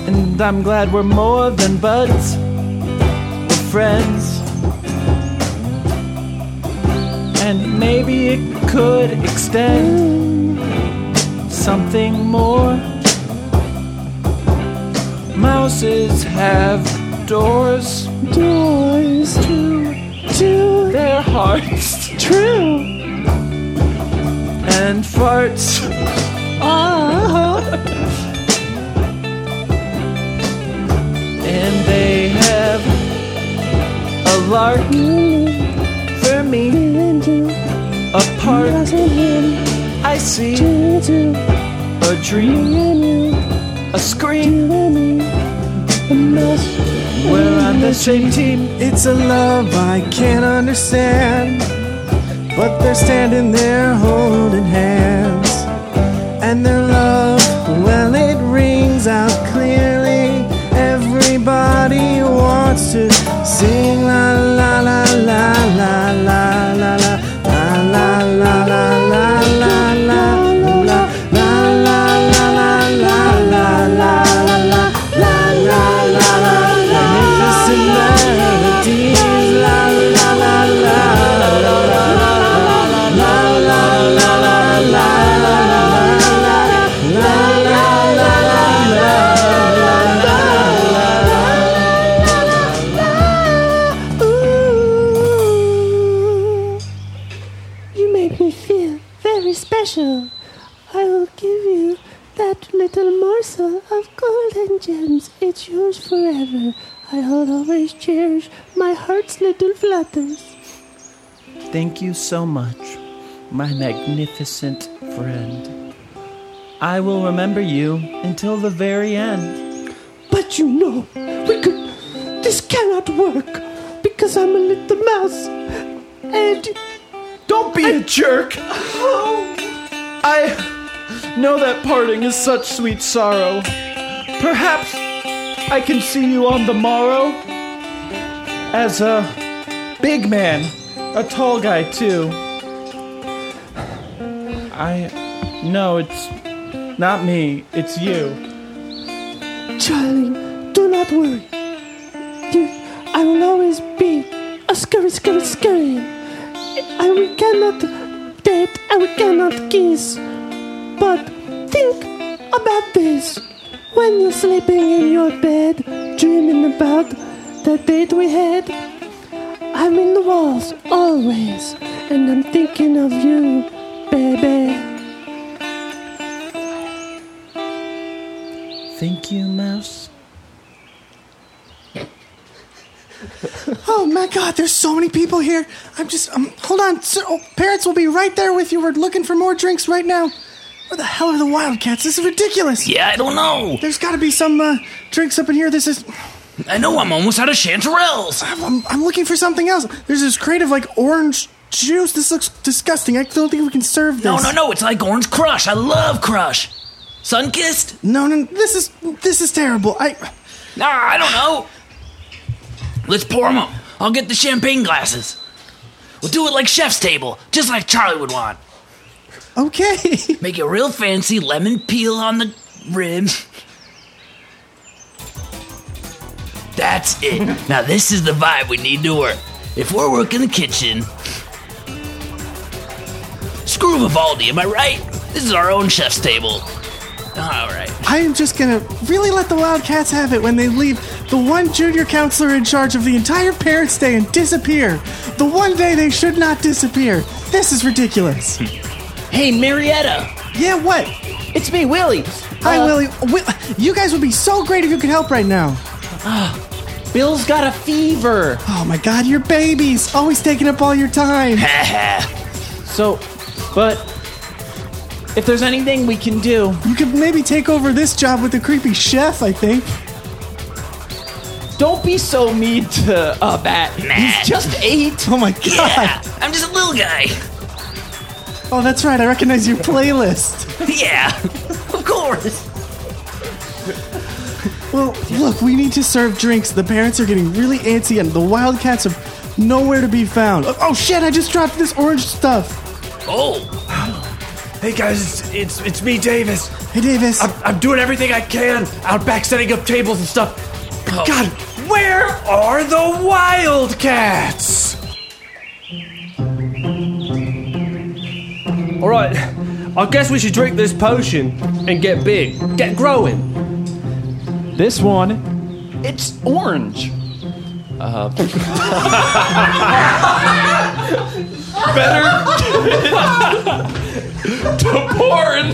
B: And I'm glad we're more than buds. We're friends. And maybe it could extend something more. Mouses have doors, doors to, to their hearts. True. And farts. Ah. and they have a lark for me. A part I see. A dream. A scream. A mess. We're on the same team.
D: It's a love I can't understand. But they're standing there holding hands. And their love, well, it rings out clearly. Everybody wants to sing
B: so much, my magnificent friend. I will remember you until the very end.
H: But you know, we could. This cannot work because I'm a little mouse. And
B: Don't be a jerk! Oh. I know that parting is such sweet sorrow. Perhaps I can see you on the morrow as a big man, a tall guy, too. I. No, it's not me, it's you.
H: Charlie, do not worry. You, I will always be a scurry, scurry, scurry. I we cannot date and we cannot kiss. But think about this. When you're sleeping in your bed, dreaming about the date we had, I'm in the walls always, and I'm thinking of you, baby.
B: Thank you, Mouse.
I: Oh my god, there's so many people here. I'm just, um, hold on. Sir, oh, parents will be right there with you. We're looking for more drinks right now. Where the hell are the Wildcats? This is ridiculous.
J: Yeah, I don't know.
I: There's got to be some uh, drinks up in here. This is.
J: I know I'm almost out of chanterelles.
I: I'm, I'm looking for something else. There's this crate of like orange juice. This looks disgusting. I don't think we can serve this.
J: No, no, no. It's like Orange Crush. I love Crush. Sun kissed?
I: No, no. This is this is terrible. I.
J: Nah, I don't know. Let's pour them up. I'll get the champagne glasses. We'll do it like chef's table, just like Charlie would want.
I: Okay.
J: Make it real fancy, lemon peel on the rim. That's it. Now this is the vibe we need to work. If we're working the kitchen, screw Vivaldi, am I right? This is our own chef's table. All right.
I: I am just gonna really let the Wildcats have it when they leave.
D: the one junior counselor in charge of the entire Parents' Day and disappear. The one day they should not disappear. This is ridiculous.
B: Hey, Marietta.
D: Yeah, what?
B: It's me, Willie.
D: Hi,
B: Uh,
D: Willie. You guys would be so great if you could help right now.
B: Bill's got a fever.
D: Oh my god, you're babies. Always taking up all your time.
B: So, but if there's anything we can do,
D: You could maybe take over this job with the creepy chef, I think.
B: don't be so mean to uh, Matt. He's just eight.
D: Oh my god.
F: Yeah, I'm just a little guy.
D: Oh, that's right. I recognize your playlist.
F: Yeah, of course.
D: Well, look, we need to serve drinks. The parents are getting really antsy and the wildcats are nowhere to be found. Oh shit, I just dropped this orange stuff.
F: Oh,
A: Hey guys, it's, it's it's me, Davis.
D: Hey, Davis.
A: I'm, I'm doing everything I can out back setting up tables and stuff.
F: Oh.
A: God, where are the Wildcats? All right, I guess we should drink this potion and get big, get growing.
B: This one, it's orange. Uh, better to porn.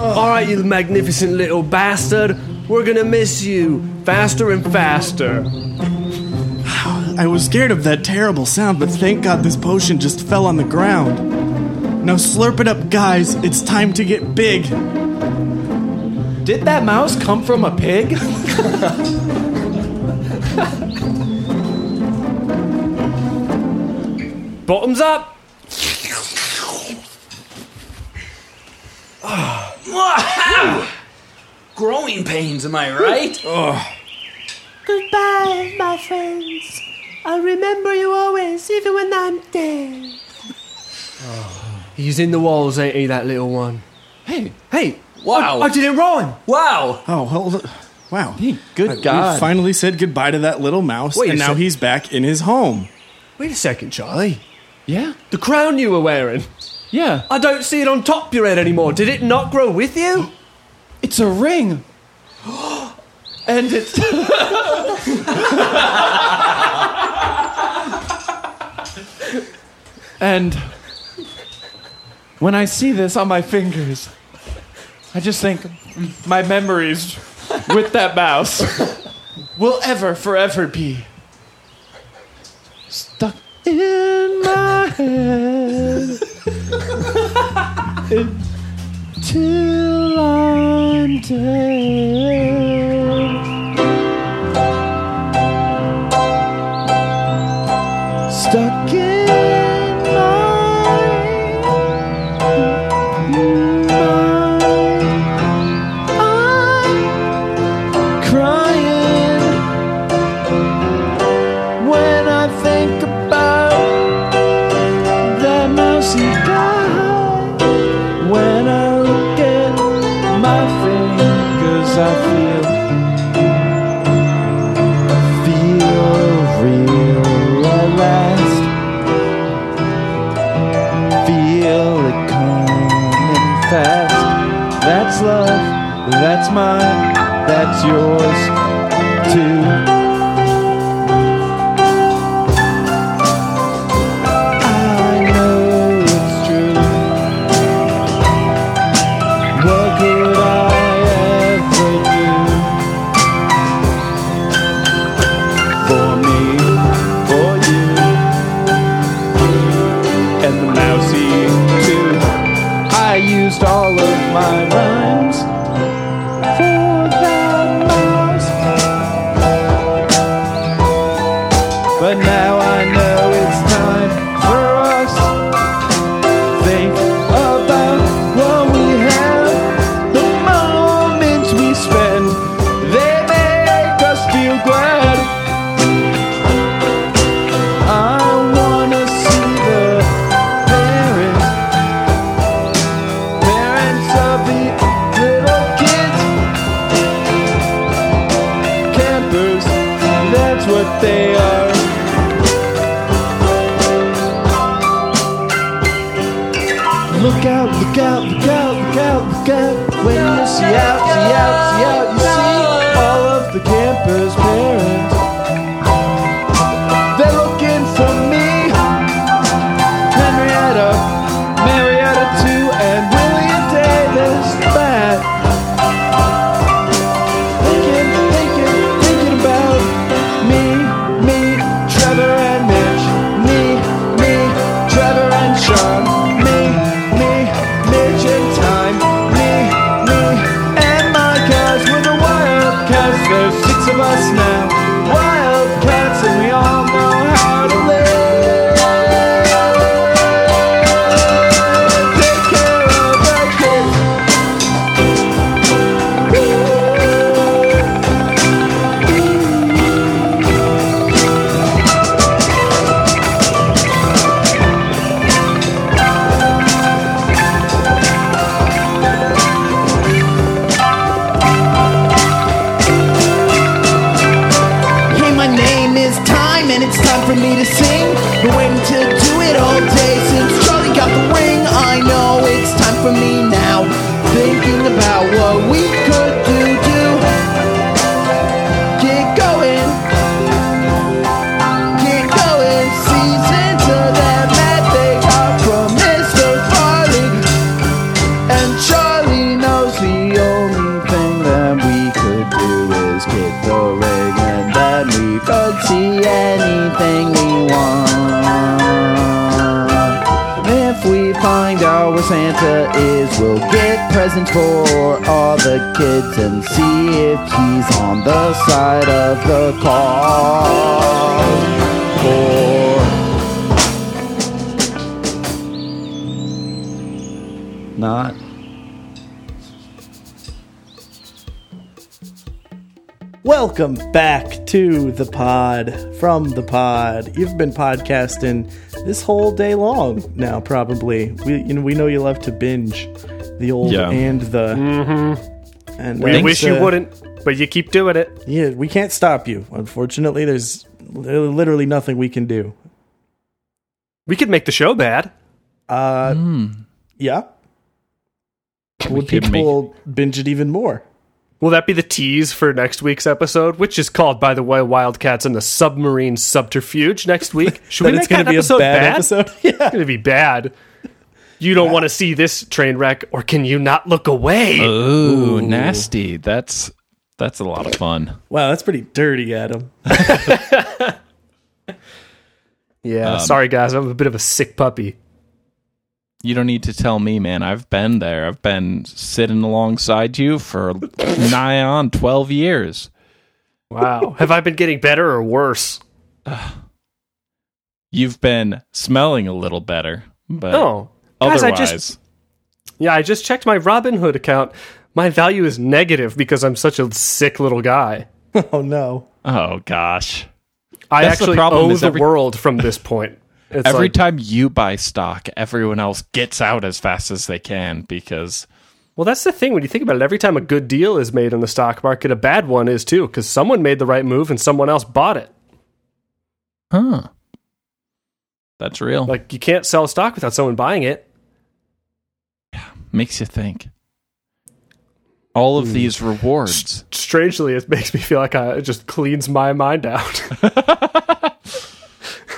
A: All right, you magnificent little bastard. We're gonna miss you faster and faster.
D: I was scared of that terrible sound, but thank God this potion just fell on the ground. Now slurp it up, guys. It's time to get big.
B: Did that mouse come from a pig?
A: Bottoms up.
F: wow. Growing pains, am I right?
H: Goodbye, my friends. I'll remember you always, even when I'm dead.
A: He's in the walls, ain't he, that little one?
B: Hey,
A: Hey,
F: Wow.
A: I, I didn't rhyme.
F: Wow.
D: Oh, hold on. Wow.
B: good
D: We
B: God.
D: finally said goodbye to that little mouse,
A: Wait a
D: and now
A: sec-
D: he's back in his home.
A: Wait a second, Charlie.
B: yeah,
A: The crown you were wearing.
B: yeah.
A: I don't see it on top of your head anymore. Did it not grow with you?
B: It's a ring. and it's. and when I see this on my fingers, I just think my memories with that mouse will ever, forever be stuck in my head until I'm dead. Too? I know it's true. What could I ever do? For me, for you, and now see I used all of my rhymes
G: Santa is, we'll get presents for all the kids and see if he's on the side of the car. Not.
D: Welcome back to the pod from the pod. You've been podcasting this whole day long now, probably. We you know we know you love to binge the old
C: Yeah.
D: and the
A: Mm-hmm.
D: and
A: We
D: uh,
A: wish
D: it's,
A: you
D: uh,
A: wouldn't, but you keep doing it.
D: Yeah, we can't stop you. Unfortunately, there's literally nothing we can do.
A: We could make the show bad.
D: Uh, yeah. Would
C: could
D: people binge it even more?
A: Will that be the tease for next week's episode, which is called, by the way, Wildcats and the Submarine Subterfuge next week? Should we make
D: it's gonna
A: that
D: be a
A: episode
D: bad
A: bad?
D: episode?
A: It's going to be bad. You don't want to see this train wreck, or can you not look away?
C: Ooh, nasty. That's that's a lot of fun.
D: Wow, that's pretty dirty, Adam.
A: yeah,
C: um,
A: sorry guys, I'm a bit of a sick puppy.
C: You don't need to tell me, man. I've been there. I've been sitting alongside you for nigh on 12 years.
A: Wow. Have I been getting better or worse?
C: You've been smelling a little better, but
A: No. Guys, I
C: otherwise,
A: just Yeah, I just checked my Robinhood account. My value is negative because I'm such a sick little guy.
D: Oh no.
C: oh gosh.
A: I
C: That's
A: actually
C: problem
A: owe
C: is
A: the
C: every-
A: world from this point. It's
C: Every
A: like,
C: time you buy stock, everyone else gets out as fast as they can because
A: Well, that's the thing when you think about it. Every time a good deal is made in the stock market, a bad one is too, because someone made the right move and someone else bought it.
C: huh. That's real.
A: Like you can't sell stock without someone buying it.
C: Yeah, makes you think. All of hmm. these rewards.
A: Strangely, it makes me feel like I, it just cleans my mind out.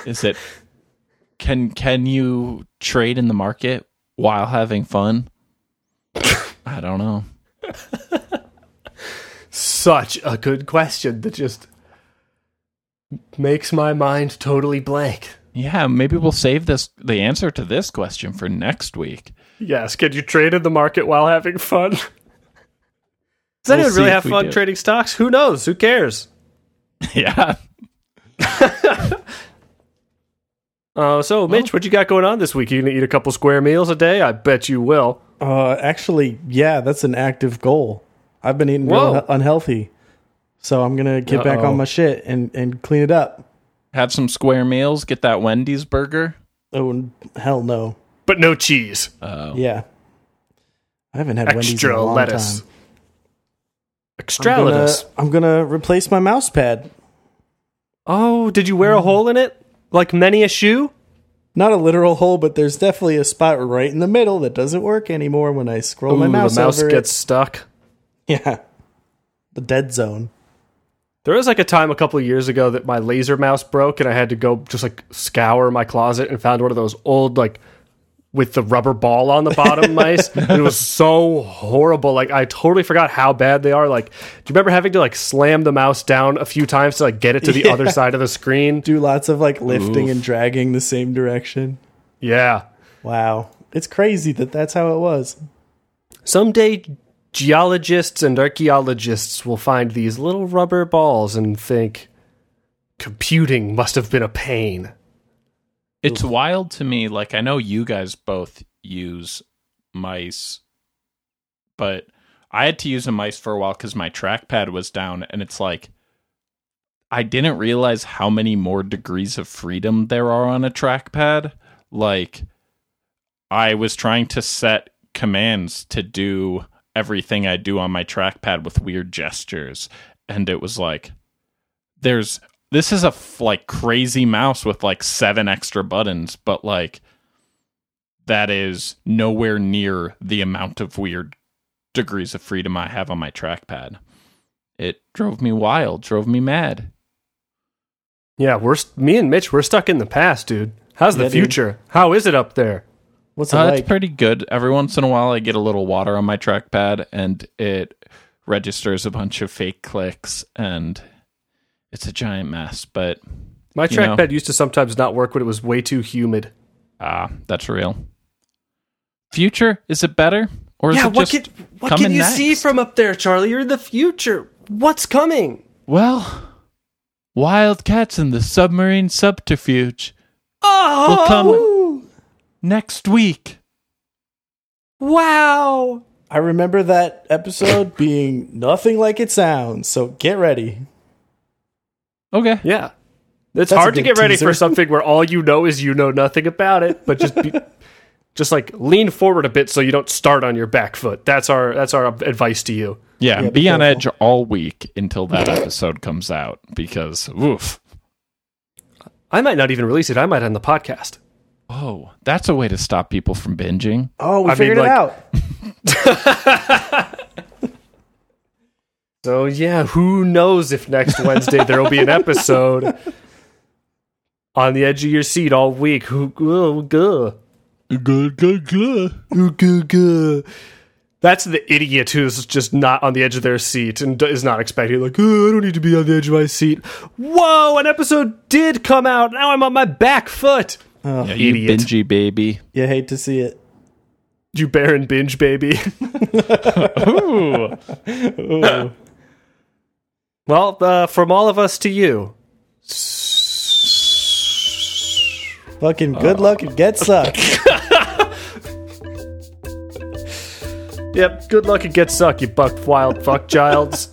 C: Is it can can you trade in the market while having fun? I don't know.
A: Such a good question that just makes my mind totally blank.
C: Yeah, maybe we'll save this the answer to this question for next week.
A: Yes, can you trade in the market while having fun? Does
C: We'll
A: anyone really have fun
C: do.
A: trading stocks? Who knows? Who cares?
C: yeah.
A: Uh, so, Mitch, what you got going on this week? You gonna eat a couple square meals a day? I bet you will.
D: Uh, actually, yeah, that's an active goal. I've been eating
A: Whoa.
D: real unhealthy, so I'm gonna get back
A: Uh-oh.
D: on my shit and and clean it up.
C: Have some square meals, get that Wendy's burger.
D: Oh hell no!
A: But no cheese.
C: Oh.
D: Yeah, I haven't had Wendy's in
A: Extra
D: a long
A: lettuce.
D: time.
A: Extra
D: I'm gonna,
A: lettuce.
D: I'm gonna replace my mouse pad.
A: Oh, did you wear a hole in it? Like many a shoe?
D: Not a literal hole, but there's definitely a spot right in the middle that doesn't work anymore when I scroll my
A: Ooh,
D: mouse,
A: the mouse
D: over
A: gets stuck.
D: Yeah. The dead zone.
A: There was like a time a couple of years ago that my laser mouse broke and I had to go just like scour my closet and found one of those old like with the rubber ball on the bottom mice. It was so horrible. Like I totally forgot how bad they are. Like, do you remember having to like slam the mouse down a few times to like get it to the
D: Yeah.
A: other side of the screen?
D: Do lots of like lifting and dragging the same direction.
A: Yeah.
D: Wow. It's crazy that that's how it was.
A: Someday geologists and archaeologists will find these little rubber balls and think computing must have been a pain.
C: It's wild to me. Like, I know you guys both use mice, but I had to use a mice for a while because my trackpad was down. And it's like, I didn't realize how many more degrees of freedom there are on a trackpad. Like, I was trying to set commands to do everything I do on my trackpad with weird gestures. And it was like, there's this is a f- like crazy mouse with like seven extra buttons, but like that is nowhere near the amount of weird degrees of freedom I have on my trackpad. It drove me wild, drove me mad.
A: Yeah, we're me and Mitch. We're stuck in the past, dude. How's the
D: Yeah, dude.
A: future? How is it up there?
D: What's it
C: Uh,
D: like?
C: It's pretty good. Every once in a while, I get a little water on my trackpad, and it registers a bunch of fake clicks, and it's a giant mess. But
A: My
C: You know.
A: trackpad used to sometimes not work when it was way too humid.
C: ah, that's real. Future is it better, or is
A: yeah,
C: it
A: what
C: just
A: can what can you
C: next?
A: see from up there, Charlie? You're in the future. What's coming?
C: Well, Wildcats and the submarine subterfuge
A: Oh,
C: will come next week.
A: wow!
D: I remember that episode being nothing like it sounds, so get ready.
C: Okay.
A: Yeah, it's
D: That's
A: hard to
D: good
A: get ready
D: teaser.
A: for something where all you know is you know nothing about it, but just be, just like lean forward a bit so you don't start on your back foot. That's our that's our advice to you.
C: Yeah,
D: Yeah,
C: be
D: be
C: on edge all week until that episode comes out because oof.
A: I might not even release it. I might end the podcast.
C: Oh, that's a way to stop people from binging.
D: Oh, we
A: I mean,
D: figured
A: like-
D: it out.
A: So yeah, who knows if next Wednesday there will be an episode on the edge of your seat all week. Ooh. That's the idiot who's just not on the edge of their seat and is not expecting like, oh, I don't need to be on the edge of my seat. Whoa, an episode did come out. Now I'm on my back foot.
D: Oh,
C: Yeah, you
A: Idiot.
C: bingy baby.
D: you hate to see it.
A: You Baron binge baby.
C: Ooh.
A: well, uh, from all of us to you.
D: Fucking good luck and get sucked.
A: Yep, good luck and get sucked, you buck wild fuck childs.